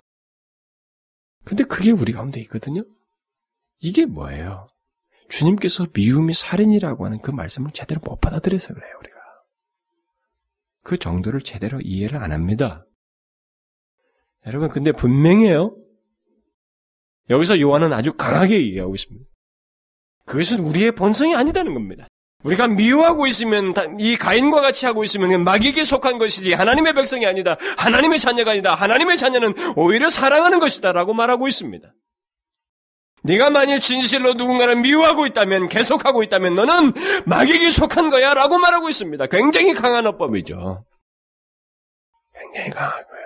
근데 그게 우리 가운데 있거든요. 이게 뭐예요? 주님께서 미움이 살인이라고 하는 그 말씀을 제대로 못 받아들여서 그래요, 우리가. 그 정도를 제대로 이해를 안 합니다. 여러분, 근데 분명해요. 여기서 요한은 아주 강하게 이해하고 있습니다. 그것은 우리의 본성이 아니다는 겁니다. 우리가 미워하고 있으면 이 가인과 같이 하고 있으면 마귀에게 속한 것이지 하나님의 백성이 아니다. 하나님의 자녀가 아니다. 하나님의 자녀는 오히려 사랑하는 것이다라고 말하고 있습니다. 네가 만일 진실로 누군가를 미워하고 있다면 계속하고 있다면 너는 마귀에게 속한 거야 라고 말하고 있습니다. 굉장히 강한 어법이죠. 굉장히 강하고요.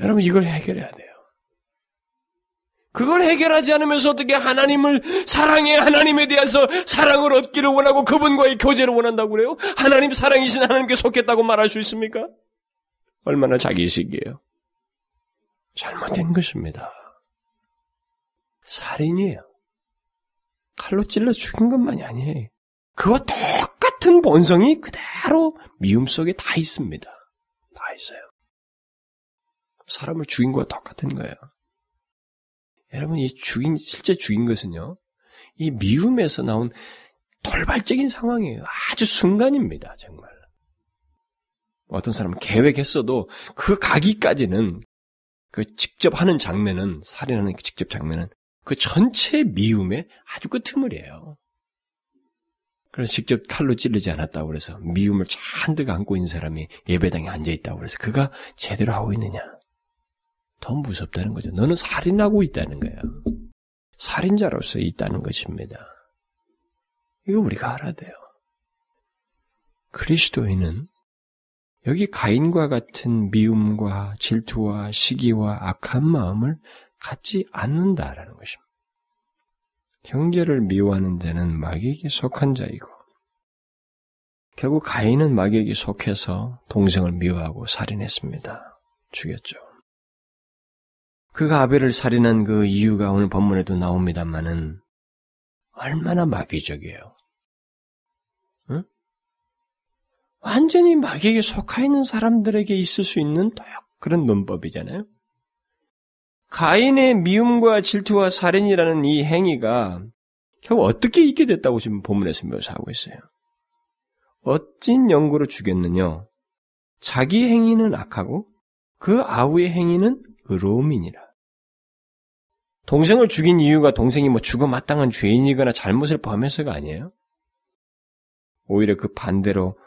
여러분 이걸 해결해야 돼요. 그걸 해결하지 않으면서 어떻게 하나님을 사랑해 하나님에 대해서 사랑을 얻기를 원하고 그분과의 교제를 원한다고 그래요? 하나님 사랑이신 하나님께 속했다고 말할 수 있습니까? 얼마나 자기식이에요. 잘못된 것입니다. 살인이에요. 칼로 찔러 죽인 것만이 아니에요. 그와 똑같은 본성이 그대로 미움 속에 다 있습니다. 다 있어요. 사람을 죽인 것과 똑같은 거예요. 여러분, 이 죽인, 실제 죽인 것은요, 이 미움에서 나온 돌발적인 상황이에요. 아주 순간입니다, 정말. 어떤 사람은 계획했어도 그 가기까지는 그 직접 하는 장면은, 살인하는 그 직접 장면은 그 전체 미움의 아주 끝트물이에요. 그래서 직접 칼로 찔르지 않았다고 그래서 미움을 잔뜩 안고 있는 사람이 예배당에 앉아 있다고 그래서 그가 제대로 하고 있느냐? 더 무섭다는 거죠. 너는 살인하고 있다는 거예요. 살인자로서 있다는 것입니다. 이거 우리가 알아야 돼요. 그리스도인은 여기 가인과 같은 미움과 질투와 시기와 악한 마음을 갖지 않는다라는 것입니다. 형제를 미워하는 자는 마귀에게 속한 자이고 결국 가인은 마귀에게 속해서 동생을 미워하고 살인했습니다. 죽였죠. 그가 아벨을 살인한 그 이유가 오늘 본문에도 나옵니다만은 얼마나 마귀적이에요. 응? 완전히 마귀에게 속하 있는 사람들에게 있을 수 있는 그런 논법이잖아요. 가인의 미움과 질투와 살인이라는 이 행위가 결국 어떻게 있게 됐다고 지금 본문에서 묘사하고 있어요. 어찐 연구로 죽였느냐? 자기 행위는 악하고 그 아우의 행위는 의로움이니라. 동생을 죽인 이유가 동생이 뭐 죽어 마땅한 죄인이거나 잘못을 범해서가 아니에요. 오히려 그 반대로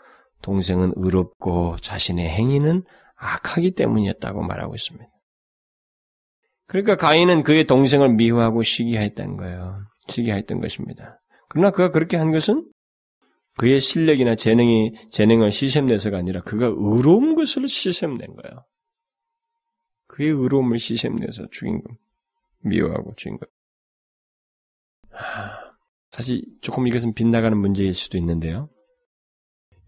동생은 의롭고 자신의 행위는 악하기 때문이었다고 말하고 있습니다. 그러니까 가인은 그의 동생을 미워하고 시기했던 거예요. 시기했던 것입니다. 그러나 그가 그렇게 한 것은 그의 실력이나 재능이 재능을 시샘내서가 아니라 그가 의로운 것을 시샘낸 거예요. 그의 의로움을 시샘내서 죽인 것, 미워하고 죽인 것. 사실 조금 이것은 빗나가는 문제일 수도 있는데요.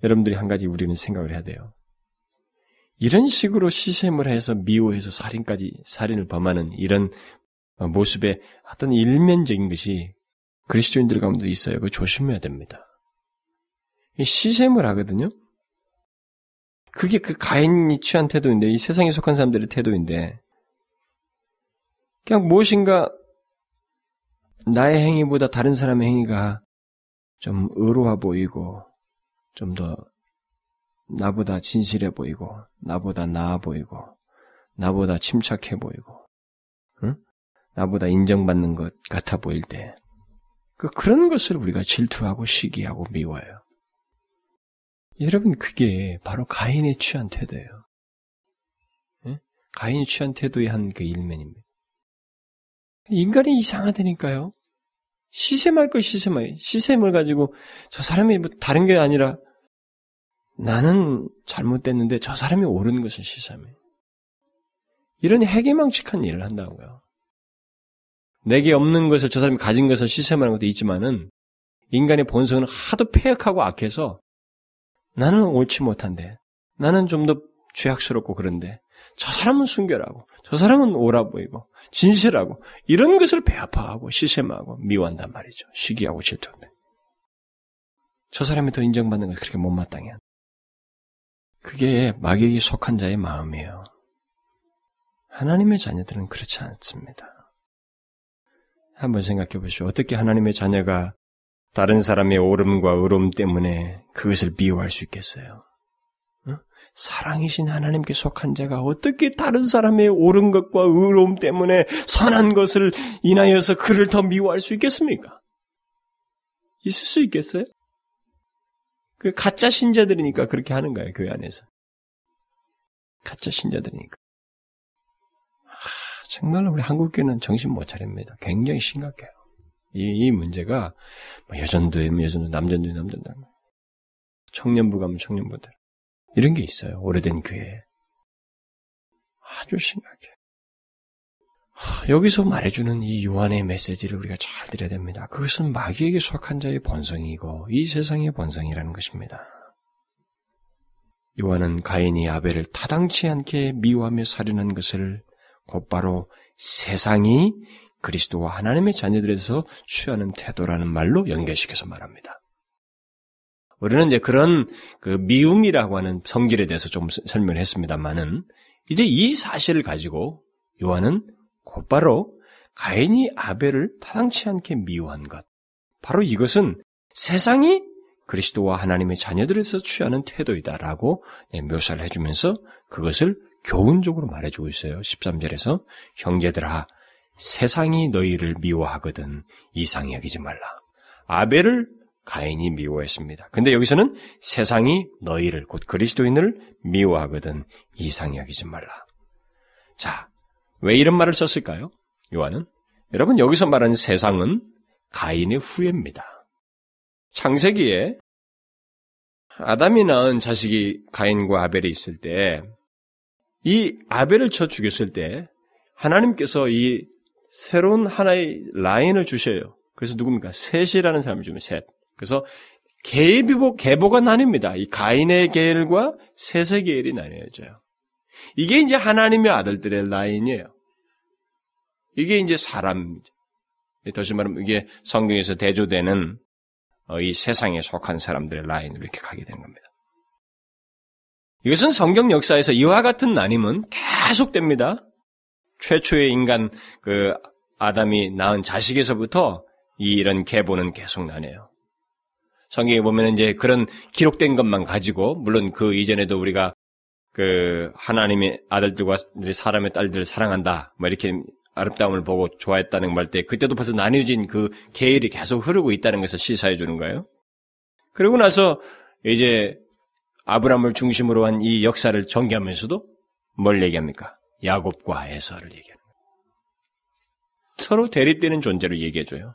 여러분들이 한 가지 우리는 생각을 해야 돼요. 이런 식으로 시샘을 해서 미워해서 살인까지 살인을 범하는 이런 모습의 어떤 일면적인 것이 그리스도인들 가운데 있어요. 그 조심해야 됩니다. 시샘을 하거든요. 그게 그 가인이 취한 태도인데, 이 세상에 속한 사람들의 태도인데, 그냥 무엇인가 나의 행위보다 다른 사람의 행위가 좀 의로워 보이고, 좀 더 나보다 진실해 보이고, 나보다 나아 보이고, 나보다 침착해 보이고, 응? 나보다 인정받는 것 같아 보일 때, 그 그런 것을 우리가 질투하고 시기하고 미워해요. 여러분, 그게 바로 가인의 취한 태도예요. 예? 가인이 취한 태도의 한 그 일면입니다. 인간이 이상하다니까요. 시샘할 거 시샘할, 시샘을 가지고 저 사람이 뭐 다른 게 아니라 나는 잘못됐는데 저 사람이 옳은 것을 시샘해. 이런 해괴망측한 일을 한다고요. 내게 없는 것을 저 사람이 가진 것을 시샘하는 것도 있지만은 인간의 본성은 하도 폐역하고 악해서 나는 옳지 못한데 나는 좀 더 죄악스럽고 그런데 저 사람은 순결하고 저 사람은 옳아 보이고 진실하고 이런 것을 배아파하고 시샘하고 미워한단 말이죠. 시기하고 질투한다. 저 사람이 더 인정받는 것을 그렇게 못마땅해. 그게 마귀에게 속한 자의 마음이에요. 하나님의 자녀들은 그렇지 않습니다. 한번 생각해 보시오. 어떻게 하나님의 자녀가 다른 사람의 옳음과 의로움 때문에 그것을 미워할 수 있겠어요? 어? 사랑이신 하나님께 속한 자가 어떻게 다른 사람의 옳은 것과 의로움 때문에 선한 것을 인하여서 그를 더 미워할 수 있겠습니까? 있을 수 있겠어요? 그 가짜 신자들이니까 그렇게 하는 거예요, 교회 안에서. 가짜 신자들이니까. 정말로 우리 한국교회는 정신 못 차립니다. 굉장히 심각해요. 이, 이 문제가 뭐 여전도 여전도 남전도 남전도 청년부 가면 청년부들 이런 게 있어요. 오래된 교회에 아주 심각해. 여기서 말해주는 이 요한의 메시지를 우리가 잘 들어야 됩니다. 그것은 마귀에게 속한 자의 본성이고 이 세상의 본성이라는 것입니다. 요한은 가인이 아벨을 타당치 않게 미워하며 살인한 것을 곧바로 세상이 그리스도와 하나님의 자녀들에서 취하는 태도라는 말로 연결시켜서 말합니다. 우리는 이제 그런 그 미움이라고 하는 성질에 대해서 좀 설명을 했습니다만은 이제 이 사실을 가지고 요한은 곧바로 가인이 아벨을 타당치 않게 미워한 것. 바로 이것은 세상이 그리스도와 하나님의 자녀들에서 취하는 태도이다라고 묘사를 해주면서 그것을 교훈적으로 말해주고 있어요. 13절에서 형제들아 세상이 너희를 미워하거든 이상히 여기지 말라. 아벨을 가인이 미워했습니다. 근데 여기서는 세상이 너희를 곧 그리스도인을 미워하거든 이상히 여기지 말라. 자, 왜 이런 말을 썼을까요? 요한은 여러분 여기서 말하는 세상은 가인의 후예입니다. 창세기에 아담이 낳은 자식이 가인과 아벨이 있을 때 이 아벨을 쳐 죽였을 때 하나님께서 이 새로운 하나의 라인을 주셔요. 그래서 누굽니까? 셋이라는 사람을 주면 셋. 그래서 계비보, 계보가 나뉩니다. 이 가인의 계열과 셋의 계열이 나뉘어져요. 이게 이제 하나님의 아들들의 라인이에요. 이게 이제 사람이죠. 다시 말하면 이게 성경에서 대조되는 어, 이 세상에 속한 사람들의 라인으로 이렇게 가게 되는 겁니다. 이것은 성경 역사에서 이와 같은 나님은 계속됩니다. 최초의 인간 그 아담이 낳은 자식에서부터 이런 계보는 계속 나네요. 성경에 보면 이제 그런 기록된 것만 가지고 물론 그 이전에도 우리가 그 하나님의 아들들과 사람의 딸들을 사랑한다 뭐 이렇게 아름다움을 보고 좋아했다는 말 때 그때도 벌써 나뉘어진 그 계율이 계속 흐르고 있다는 것을 시사해 주는 거예요. 그러고 나서 이제 아브라함을 중심으로 한 이 역사를 전개하면서도 뭘 얘기합니까? 야곱과 에서를 거예요. 서로 대립되는 존재로 얘기해줘요.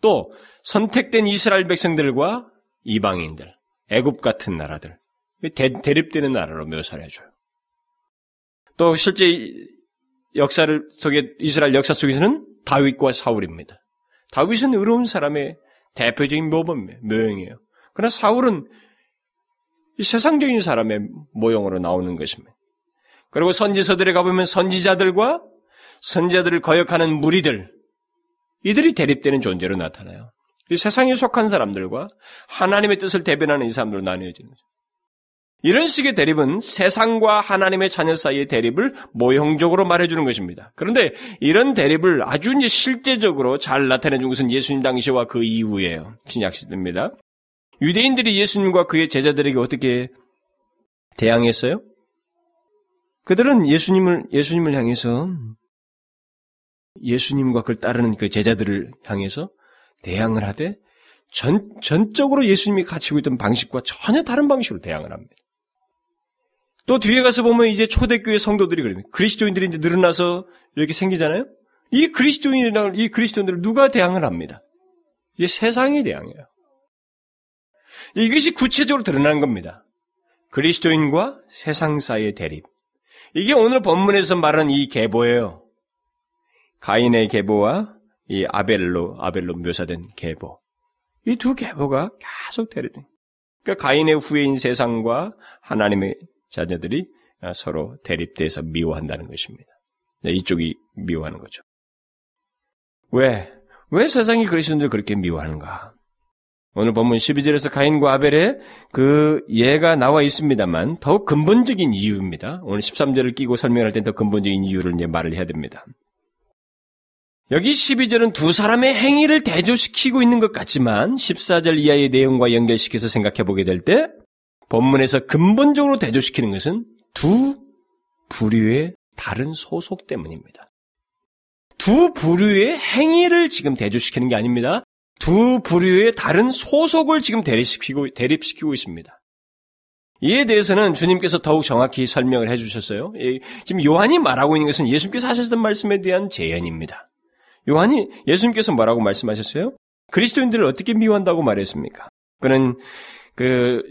또 선택된 이스라엘 백성들과 이방인들, 애굽 같은 나라들, 대, 립되는 나라로 묘사를 해줘요. 또 실제 역사를 속에 이스라엘 역사 속에서는 다윗과 사울입니다. 다윗은 의로운 사람의 대표적인 모범, 묘형이에요. 그러나 사울은 세상적인 사람의 모형으로 나오는 것입니다. 그리고 선지서들에 가보면 선지자들과 선지자들을 거역하는 무리들, 이들이 대립되는 존재로 나타나요. 세상에 속한 사람들과 하나님의 뜻을 대변하는 이 사람들로 나뉘어지는 거죠. 이런 식의 대립은 세상과 하나님의 자녀 사이의 대립을 모형적으로 말해주는 것입니다. 그런데 이런 대립을 아주 이제 실제적으로 잘 나타내준 것은 예수님 당시와 그 이후에요. 신약시대입니다. 유대인들이 예수님과 그의 제자들에게 어떻게 대항했어요? 그들은 예수님을, 예수님을 향해서 예수님과 그를 따르는 그 제자들을 향해서 대항을 하되 전, 전적으로 예수님이 가지고 있던 방식과 전혀 다른 방식으로 대항을 합니다. 또 뒤에 가서 보면 이제 초대교회 성도들이 그러면 그리스도인들이 이제 늘어나서 이렇게 생기잖아요? 이 그리스도인이랑 이 그리스도인들을 누가 대항을 합니다? 이제 세상이 대항해요. 이것이 구체적으로 드러나는 겁니다. 그리스도인과 세상 사이의 대립. 이게 오늘 본문에서 말하는 이 계보예요. 가인의 계보와 이 아벨로 아벨로 묘사된 계보. 이 두 계보가 계속 대립. 그러니까 가인의 후예인 세상과 하나님의 자녀들이 서로 대립돼서 미워한다는 것입니다. 네, 이쪽이 미워하는 거죠. 왜? 왜 세상이 그리스도인들 그렇게 미워하는가? 오늘 본문 12절에서 가인과 아벨의 그 예가 나와 있습니다만 더욱 근본적인 이유입니다. 오늘 13절을 끼고 설명할 땐 더 근본적인 이유를 이제 말을 해야 됩니다. 여기 12절은 두 사람의 행위를 대조시키고 있는 것 같지만 14절 이하의 내용과 연결시켜서 생각해 보게 될 때 본문에서 근본적으로 대조시키는 것은 두 부류의 다른 소속 때문입니다. 두 부류의 행위를 지금 대조시키는 게 아닙니다. 두 부류의 다른 소속을 지금 대립시키고, 대립시키고 있습니다. 이에 대해서는 주님께서 더욱 정확히 설명을 해주셨어요. 지금 요한이 말하고 있는 것은 예수님께서 하셨던 말씀에 대한 재현입니다. 요한이 예수님께서 뭐라고 말씀하셨어요? 그리스도인들을 어떻게 미워한다고 말했습니까? 그는 그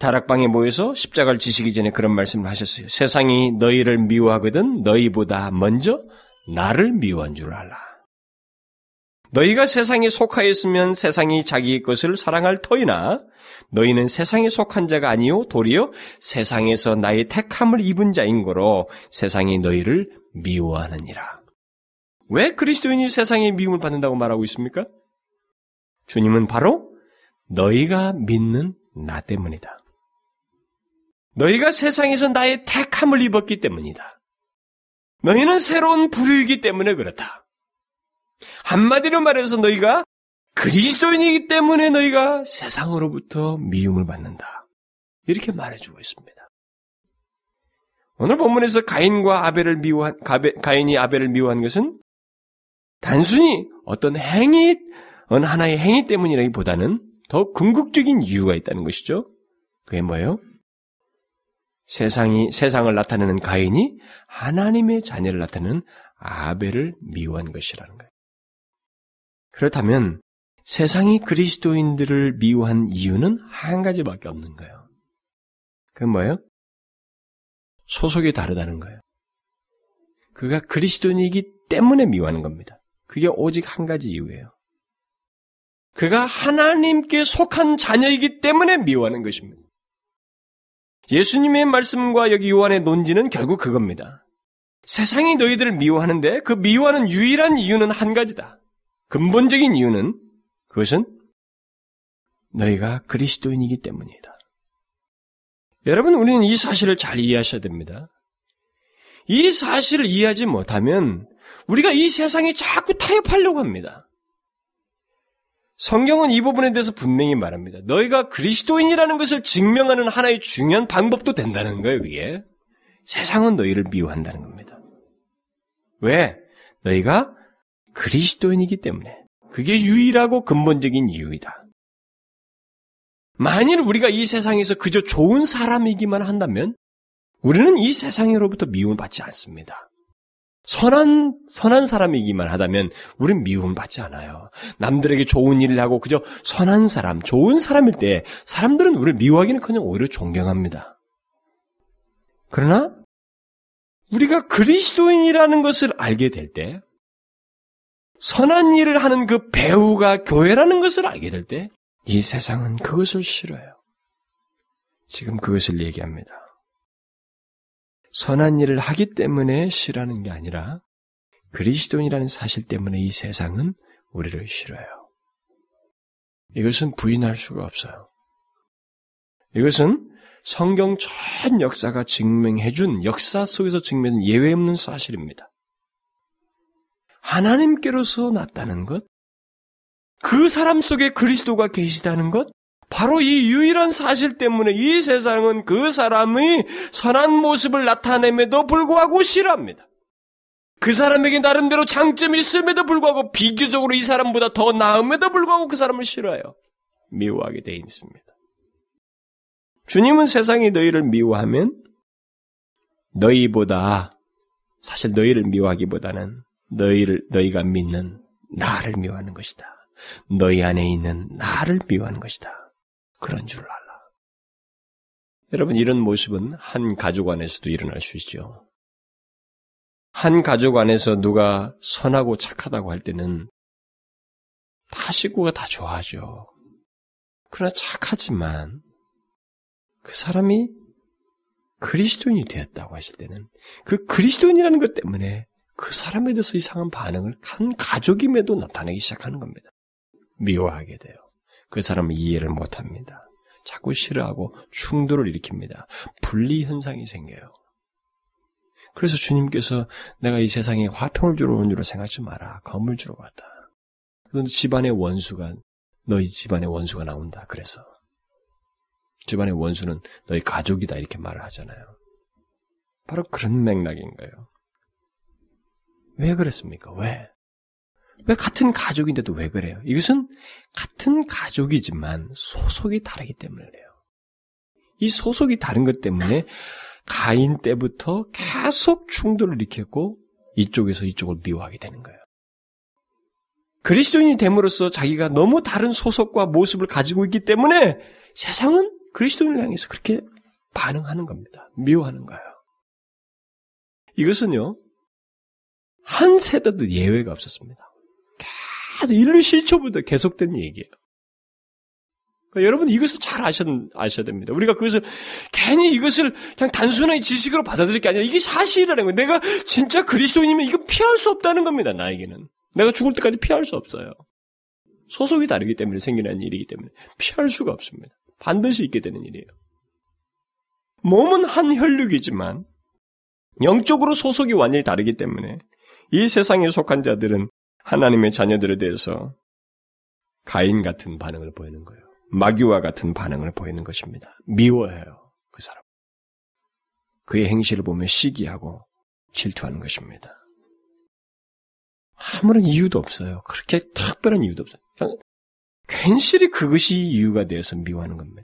다락방에 모여서 십자가를 지시기 전에 그런 말씀을 하셨어요. 세상이 너희를 미워하거든 너희보다 먼저 나를 미워한 줄 알라. 너희가 세상에 속하였으면 세상이 자기 것을 사랑할 터이나 너희는 세상에 속한 자가 아니요 도리어 세상에서 나의 택함을 입은 자인 거로 세상이 너희를 미워하느니라. 왜 그리스도인이 세상의 미움을 받는다고 말하고 있습니까? 주님은 바로 너희가 믿는 나 때문이다. 너희가 세상에서 나의 택함을 입었기 때문이다. 너희는 새로운 부류이기 때문에 그렇다. 한마디로 말해서 너희가 그리스도인이기 때문에 너희가 세상으로부터 미움을 받는다. 이렇게 말해주고 있습니다. 오늘 본문에서 가인과 아벨을 미워한, 가인이 아벨을 미워한 것은 단순히 어떤 행위, 하나의 행위 때문이라기보다는 더 궁극적인 이유가 있다는 것이죠. 그게 뭐예요? 세상이, 세상을 나타내는 가인이 하나님의 자녀를 나타내는 아벨을 미워한 것이라는 거예요. 그렇다면 세상이 그리스도인들을 미워한 이유는 한 가지밖에 없는 거예요. 그건 뭐예요? 소속이 다르다는 거예요. 그가 그리스도인이기 때문에 미워하는 겁니다. 그게 오직 한 가지 이유예요. 그가 하나님께 속한 자녀이기 때문에 미워하는 것입니다. 예수님의 말씀과 여기 요한의 논지는 결국 그겁니다. 세상이 너희들을 미워하는데 그 미워하는 유일한 이유는 한 가지다. 근본적인 이유는 그것은 너희가 그리스도인이기 때문이다. 여러분, 우리는 이 사실을 잘 이해하셔야 됩니다. 이 사실을 이해하지 못하면 우리가 이 세상에 자꾸 타협하려고 합니다. 성경은 이 부분에 대해서 분명히 말합니다. 너희가 그리스도인이라는 것을 증명하는 하나의 중요한 방법도 된다는 거예요, 그게. 세상은 너희를 미워한다는 겁니다. 왜? 너희가 그리스도인이기 때문에. 그게 유일하고 근본적인 이유이다. 만일 우리가 이 세상에서 그저 좋은 사람이기만 한다면 우리는 이 세상으로부터 미움을 받지 않습니다. 선한, 선한 사람이기만 하다면 우린 미움을 받지 않아요. 남들에게 좋은 일을 하고 그저 선한 사람, 좋은 사람일 때 사람들은 우리를 미워하기는 그냥 오히려 존경합니다. 그러나 우리가 그리스도인이라는 것을 알게 될 때, 선한 일을 하는 그 배우가 교회라는 것을 알게 될 때, 이 세상은 그것을 싫어요. 지금 그것을 얘기합니다. 선한 일을 하기 때문에 싫어하는 게 아니라 그리스도인이라는 사실 때문에 이 세상은 우리를 싫어요. 이것은 부인할 수가 없어요. 이것은 성경 전 역사가 증명해준 역사 속에서 증명된 예외 없는 사실입니다. 하나님께로서 났다는 것, 그 사람 속에 그리스도가 계시다는 것, 바로 이 유일한 사실 때문에 이 세상은 그 사람의 선한 모습을 나타냄에도 불구하고 싫어합니다. 그 사람에게 나름대로 장점이 있음에도 불구하고 비교적으로 이 사람보다 더 나음에도 불구하고 그 사람을 싫어해요. 미워하게 돼 있습니다. 주님은 세상이 너희를 미워하면 너희보다 사실 너희를 미워하기보다는 너희를 너희가 믿는 나를 미워하는 것이다. 너희 안에 있는 나를 미워하는 것이다. 그런 줄 알라. 여러분 이런 모습은 한 가족 안에서도 일어날 수 있죠. 한 가족 안에서 누가 선하고 착하다고 할 때는 다 식구가 다 좋아하죠. 그러나 착하지만 그 사람이 그리스도인이 되었다고 했을 때는 그 그리스도인이라는 것 때문에 그 사람에 대해서 이상한 반응을 한 가족임에도 나타내기 시작하는 겁니다. 미워하게 돼요. 그 사람은 이해를 못합니다. 자꾸 싫어하고 충돌을 일으킵니다. 분리 현상이 생겨요. 그래서 주님께서 내가 이 세상에 화평을 주러 온 줄로 생각하지 마라. 검을 주러 왔다. 그런데 집안의 원수가 너희 집안의 원수가 나온다. 그래서 집안의 원수는 너희 가족이다 이렇게 말을 하잖아요. 바로 그런 맥락인 거예요. 왜 그랬습니까? 왜? 왜 같은 가족인데도 왜 그래요? 이것은 같은 가족이지만 소속이 다르기 때문에 그래요. 이 소속이 다른 것 때문에 가인 때부터 계속 충돌을 일으켰고 이쪽에서 이쪽을 미워하게 되는 거예요. 그리스도인이 됨으로써 자기가 너무 다른 소속과 모습을 가지고 있기 때문에 세상은 그리스도인을 향해서 그렇게 반응하는 겁니다. 미워하는 거예요. 이것은요, 한 세대도 예외가 없었습니다. 인류 실초부터 계속된 얘기예요. 그러니까 여러분 이것을 잘 아셔, 아셔야 됩니다. 우리가 그것을 괜히 이것을 그냥 단순한 지식으로 받아들일 게 아니라 이게 사실이라는 거예요. 내가 진짜 그리스도인이면 이거 피할 수 없다는 겁니다. 나에게는. 내가 죽을 때까지 피할 수 없어요. 소속이 다르기 때문에 생기는 일이기 때문에 피할 수가 없습니다. 반드시 있게 되는 일이에요. 몸은 한 혈육이지만 영적으로 소속이 완전히 다르기 때문에 이 세상에 속한 자들은 하나님의 자녀들에 대해서 가인 같은 반응을 보이는 거예요. 마귀와 같은 반응을 보이는 것입니다. 미워해요. 그 사람. 그의 행실을 보면 시기하고 질투하는 것입니다. 아무런 이유도 없어요. 그렇게 특별한 이유도 없어요. 그냥 괜시리 그것이 이유가 되어서 미워하는 겁니다.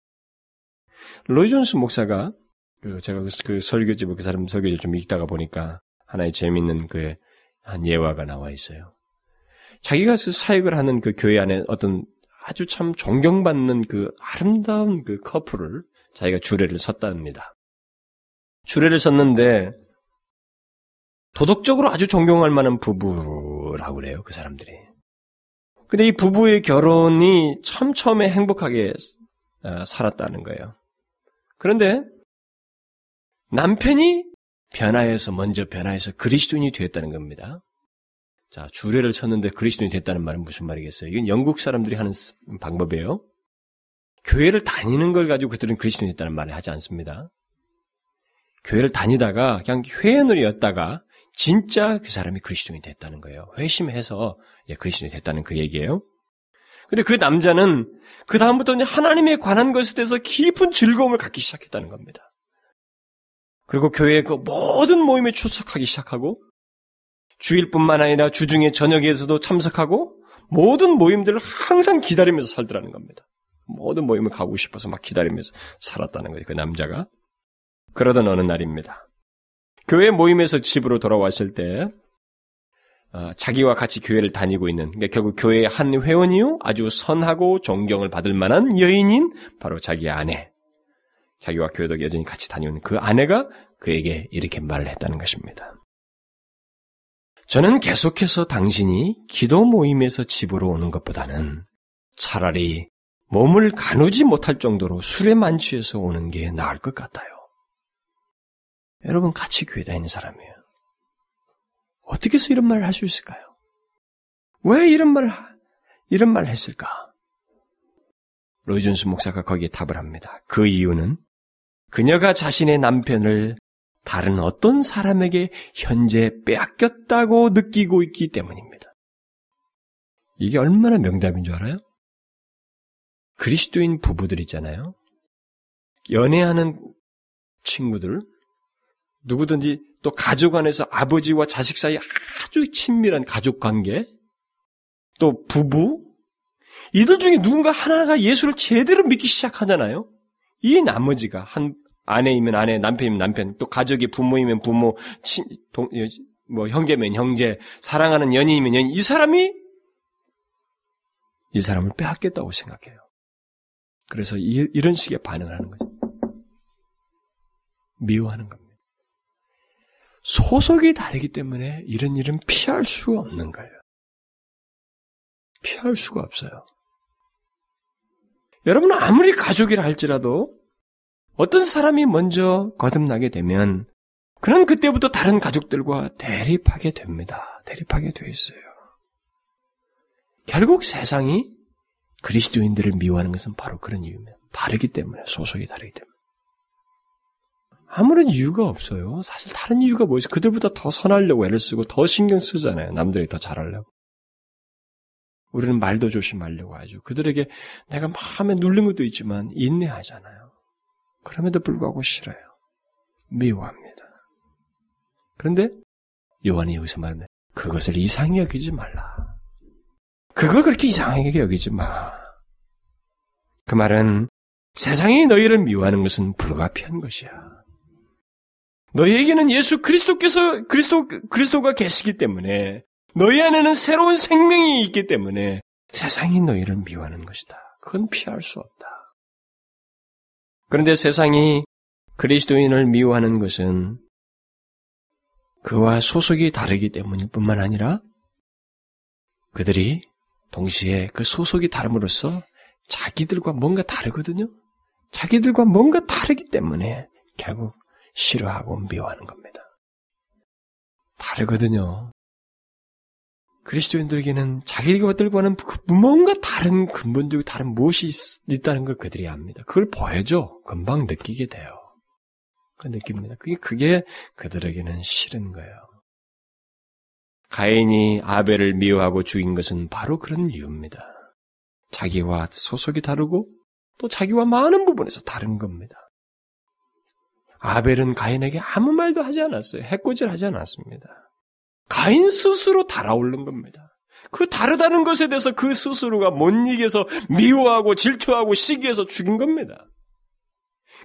로이 존스 목사가 그 제가 그, 그 설교집을 그 사람 설교집 좀 읽다가 보니까 하나의 재미있는 그 한 예화가 나와 있어요. 자기가 그 사역을 하는 그 교회 안에 어떤 아주 참 존경받는 그 아름다운 그 커플을 자기가 주례를 섰답니다. 주례를 섰는데 도덕적으로 아주 존경할 만한 부부라고 그래요, 그 사람들이. 근데 이 부부의 결혼이 참 처음에 행복하게 어, 살았다는 거예요. 그런데 남편이 변화해서 먼저 변화해서 그리스도인이 되었다는 겁니다. 자, 주례를 쳤는데 그리스도인이 됐다는 말은 무슨 말이겠어요? 이건 영국 사람들이 하는 방법이에요. 교회를 다니는 걸 가지고 그들은 그리스도인이 됐다는 말을 하지 않습니다. 교회를 다니다가 그냥 회원을였다가 진짜 그 사람이 그리스도인이 됐다는 거예요. 회심해서 이제 그리스도인이 됐다는 그 얘기예요. 근데 그 남자는 그 다음부터 하나님에 관한 것에 대해서 깊은 즐거움을 갖기 시작했다는 겁니다. 그리고 교회의 그 모든 모임에 출석하기 시작하고 주일뿐만 아니라 주중에 저녁에서도 참석하고 모든 모임들을 항상 기다리면서 살더라는 겁니다. 모든 모임을 가고 싶어서 막 기다리면서 살았다는 거예요. 그 남자가. 그러던 어느 날입니다. 교회 모임에서 집으로 돌아왔을 때 어, 자기와 같이 교회를 다니고 있는 그러니까 결국 교회의 한 회원이요 아주 선하고 존경을 받을 만한 여인인 바로 자기 아내 자기와 교회도 여전히 같이 다니는 그 아내가 그에게 이렇게 말을 했다는 것입니다. 저는 계속해서 당신이 기도 모임에서 집으로 오는 것보다는 차라리 몸을 가누지 못할 정도로 술에 만취해서 오는 게 나을 것 같아요. 여러분 같이 교회 다니는 사람이에요. 어떻게 해서 이런 말을 할 수 있을까요? 왜 이런 말을 이런 말을 했을까? 로이존스 목사가 거기에 답을 합니다. 그 이유는 그녀가 자신의 남편을 다른 어떤 사람에게 현재 빼앗겼다고 느끼고 있기 때문입니다. 이게 얼마나 명답인 줄 알아요? 그리스도인 부부들 있잖아요. 연애하는 친구들, 누구든지 또 가족 안에서 아버지와 자식 사이 아주 친밀한 가족 관계, 또 부부, 이들 중에 누군가 하나가 예수를 제대로 믿기 시작하잖아요. 이 나머지가 한 아내이면 아내, 남편이면 남편, 또 가족이 부모이면 부모, 친, 동, 뭐 형제면 형제, 사랑하는 연인이면 연인, 이 사람이 이 사람을 빼앗겠다고 생각해요. 그래서 이, 이런 식의 반응을 하는 거죠. 미워하는 겁니다. 소속이 다르기 때문에 이런 일은 피할 수가 없는 거예요. 피할 수가 없어요. 여러분은 아무리 가족이라 할지라도 어떤 사람이 먼저 거듭나게 되면 그는 그때부터 다른 가족들과 대립하게 됩니다. 대립하게 되어 있어요. 결국 세상이 그리스도인들을 미워하는 것은 바로 그런 이유입니다. 다르기 때문에, 소속이 다르기 때문에. 아무런 이유가 없어요. 사실 다른 이유가 뭐있어 그들보다 더 선하려고 애를 쓰고 더 신경 쓰잖아요. 남들이 더 잘하려고. 우리는 말도 조심하려고 하죠. 그들에게 내가 마음에 눌린 것도 있지만 인내하잖아요. 그럼에도 불구하고 싫어요. 미워합니다. 그런데 요한이 여기서 말하는 그것을 이상히 여기지 말라. 그걸 그렇게 이상하게 여기지 마. 그 말은 세상이 너희를 미워하는 것은 불가피한 것이야. 너희에게는 예수 그리스도께서 그리스도 그리스도가 계시기 때문에 너희 안에는 새로운 생명이 있기 때문에 세상이 너희를 미워하는 것이다. 그건 피할 수 없다. 그런데 세상이 그리스도인을 미워하는 것은 그와 소속이 다르기 때문일 뿐만 아니라 그들이 동시에 그 소속이 다름으로써 자기들과 뭔가 다르거든요. 자기들과 뭔가 다르기 때문에 결국 싫어하고 미워하는 겁니다. 다르거든요. 그리스도인들에게는 자기들과는 그 뭔가 다른 근본적인 다른 무엇이 있, 다는 걸 그들이 압니다. 그걸 보여줘. 금방 느끼게 돼요. 그 느낍니다. 그게, 그게 그들에게는 싫은 거예요. 가인이 아벨을 미워하고 죽인 것은 바로 그런 이유입니다. 자기와 소속이 다르고 또 자기와 많은 부분에서 다른 겁니다. 아벨은 가인에게 아무 말도 하지 않았어요. 해코지를 하지 않았습니다. 가인 스스로 달아오른 겁니다. 그 다르다는 것에 대해서 그 스스로가 못 이겨서 미워하고 질투하고 시기해서 죽인 겁니다.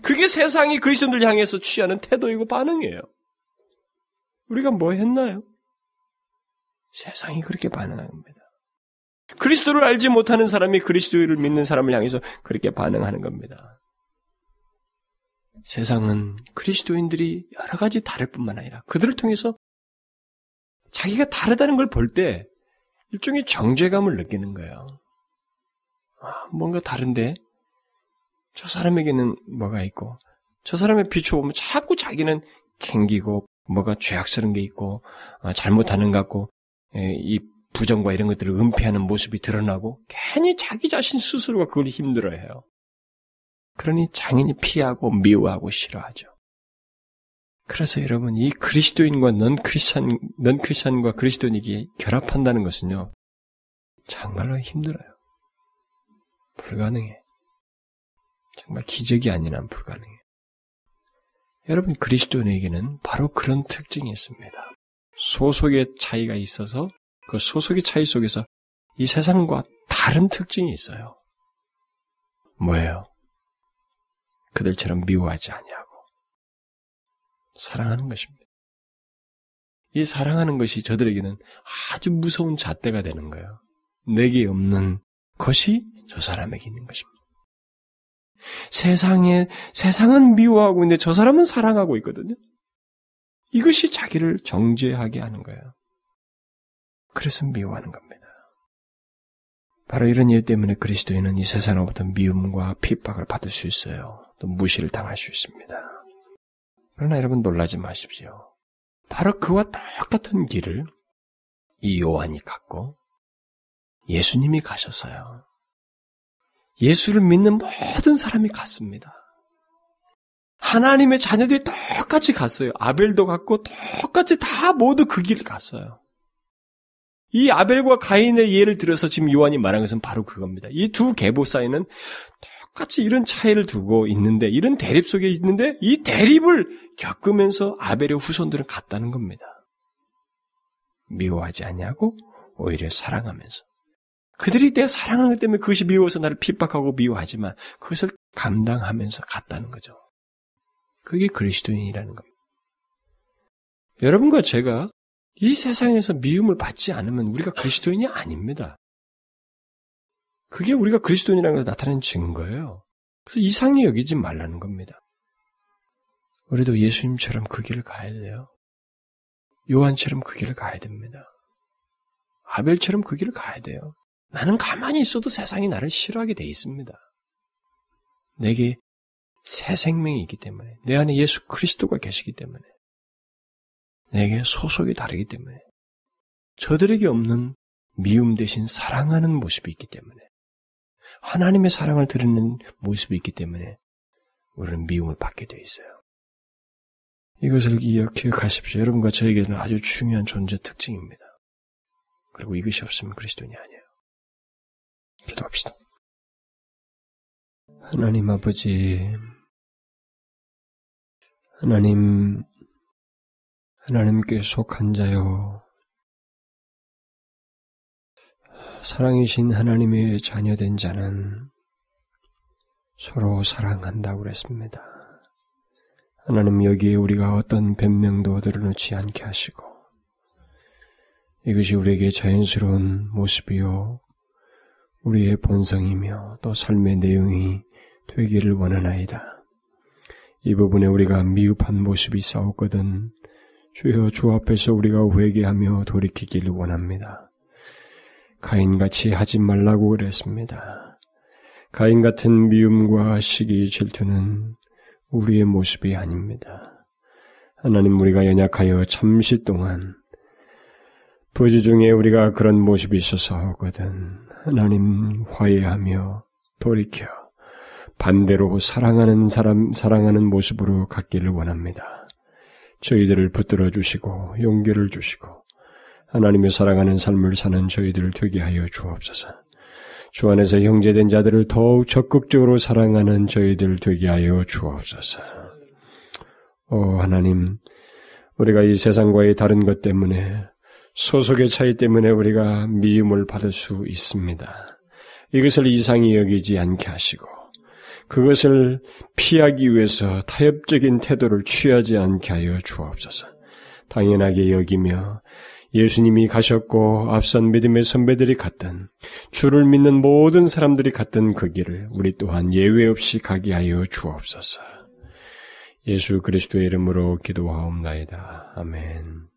그게 세상이 그리스도인들 향해서 취하는 태도이고 반응이에요. 우리가 뭐 했나요? 세상이 그렇게 반응하는 겁니다. 그리스도를 알지 못하는 사람이 그리스도를 믿는 사람을 향해서 그렇게 반응하는 겁니다. 세상은 그리스도인들이 여러 가지 다를 뿐만 아니라 그들을 통해서 자기가 다르다는 걸 볼 때 일종의 정죄감을 느끼는 거예요. 아, 뭔가 다른데 저 사람에게는 뭐가 있고 저 사람의 비추보면 자꾸 자기는 캥기고 뭐가 죄악스러운 게 있고 아, 잘못하는 것 같고 예, 이 부정과 이런 것들을 은폐하는 모습이 드러나고 괜히 자기 자신 스스로가 그걸 힘들어해요. 그러니 장인이 피하고 미워하고 싫어하죠. 그래서 여러분 이 그리스도인과 넌 크리스찬 넌 크리스찬과 그리스도인이 결합한다는 것은요 정말로 힘들어요. 불가능해. 정말 기적이 아닌 한 불가능해. 여러분 그리스도인에게는 바로 그런 특징이 있습니다. 소속의 차이가 있어서 그 소속의 차이 속에서 이 세상과 다른 특징이 있어요. 뭐예요? 그들처럼 미워하지 아니하고 사랑하는 것입니다. 이 사랑하는 것이 저들에게는 아주 무서운 잣대가 되는 거예요. 내게 없는 것이 저 사람에게 있는 것입니다. 세상에 세상은 미워하고 있는데 저 사람은 사랑하고 있거든요. 이것이 자기를 정죄하게 하는 거예요. 그래서 미워하는 겁니다. 바로 이런 일 때문에 그리스도인은 이 세상으로부터 미움과 핍박을 받을 수 있어요. 또 무시를 당할 수 있습니다. 그러나 여러분 놀라지 마십시오. 바로 그와 똑같은 길을 이 요한이 갔고 예수님이 가셨어요. 예수를 믿는 모든 사람이 갔습니다. 하나님의 자녀들이 똑같이 갔어요. 아벨도 갔고 똑같이 다 모두 그 길을 갔어요. 이 아벨과 가인의 예를 들어서 지금 요한이 말한 것은 바로 그겁니다. 이 두 계보 사이는 똑같이 이런 차이를 두고 있는데 이런 대립 속에 있는데 이 대립을 겪으면서 아벨의 후손들은 갔다는 겁니다. 미워하지 않냐고 오히려 사랑하면서 그들이 내가 사랑하기 때문에 그것이 미워서 나를 핍박하고 미워하지만 그것을 감당하면서 갔다는 거죠. 그게 그리스도인이라는 겁니다. 여러분과 제가 이 세상에서 미움을 받지 않으면 우리가 그리스도인이 아닙니다. 그게 우리가 그리스도인이라는 걸 나타내는 증거예요. 그래서 이상히 여기지 말라는 겁니다. 우리도 예수님처럼 그 길을 가야 돼요. 요한처럼 그 길을 가야 됩니다. 아벨처럼 그 길을 가야 돼요. 나는 가만히 있어도 세상이 나를 싫어하게 돼 있습니다. 내게 새 생명이 있기 때문에, 내 안에 예수 그리스도가 계시기 때문에, 내게 소속이 다르기 때문에, 저들에게 없는 미움 대신 사랑하는 모습이 있기 때문에, 하나님의 사랑을 드리는 모습이 있기 때문에, 우리는 미움을 받게 돼 있어요. 이것을 기억하십시오. 여러분과 저에게는 아주 중요한 존재 특징입니다. 그리고 이것이 없으면 그리스도인이 아니에요. 기도합시다. 하나님 아버지, 하나님, 하나님께 속한 자요, 사랑이신 하나님의 자녀된 자는 서로 사랑한다고 그랬습니다. 하나님 여기에 우리가 어떤 변명도 드러놓지 않게 하시고, 이것이 우리에게 자연스러운 모습이요, 우리의 본성이며 또 삶의 내용이 되기를 원하나이다. 이 부분에 우리가 미흡한 모습이 싸웠거든 주여 주 앞에서 우리가 회개하며 돌이키기를 원합니다. 가인같이 하지 말라고 그랬습니다. 가인 같은 미움과 시기 질투는 우리의 모습이 아닙니다. 하나님 우리가 연약하여 잠시 동안 부주 중에 우리가 그런 모습이 있어서 하거든 하나님 화해하며 돌이켜 반대로 사랑하는 사람, 사랑하는 모습으로 갖기를 원합니다. 저희들을 붙들어 주시고 용기를 주시고 하나님의 사랑하는 삶을 사는 저희들을 되게 하여 주옵소서. 주 안에서 형제된 자들을 더욱 적극적으로 사랑하는 저희들 되게 하여 주옵소서. 오 하나님, 우리가 이 세상과의 다른 것 때문에 소속의 차이 때문에 우리가 미움을 받을 수 있습니다. 이것을 이상히 여기지 않게 하시고 그것을 피하기 위해서 타협적인 태도를 취하지 않게 하여 주옵소서. 당연하게 여기며 예수님이 가셨고 앞선 믿음의 선배들이 갔던 주를 믿는 모든 사람들이 갔던 그 길을 우리 또한 예외 없이 가게 하여 주옵소서. 예수 그리스도의 이름으로 기도하옵나이다. 아멘.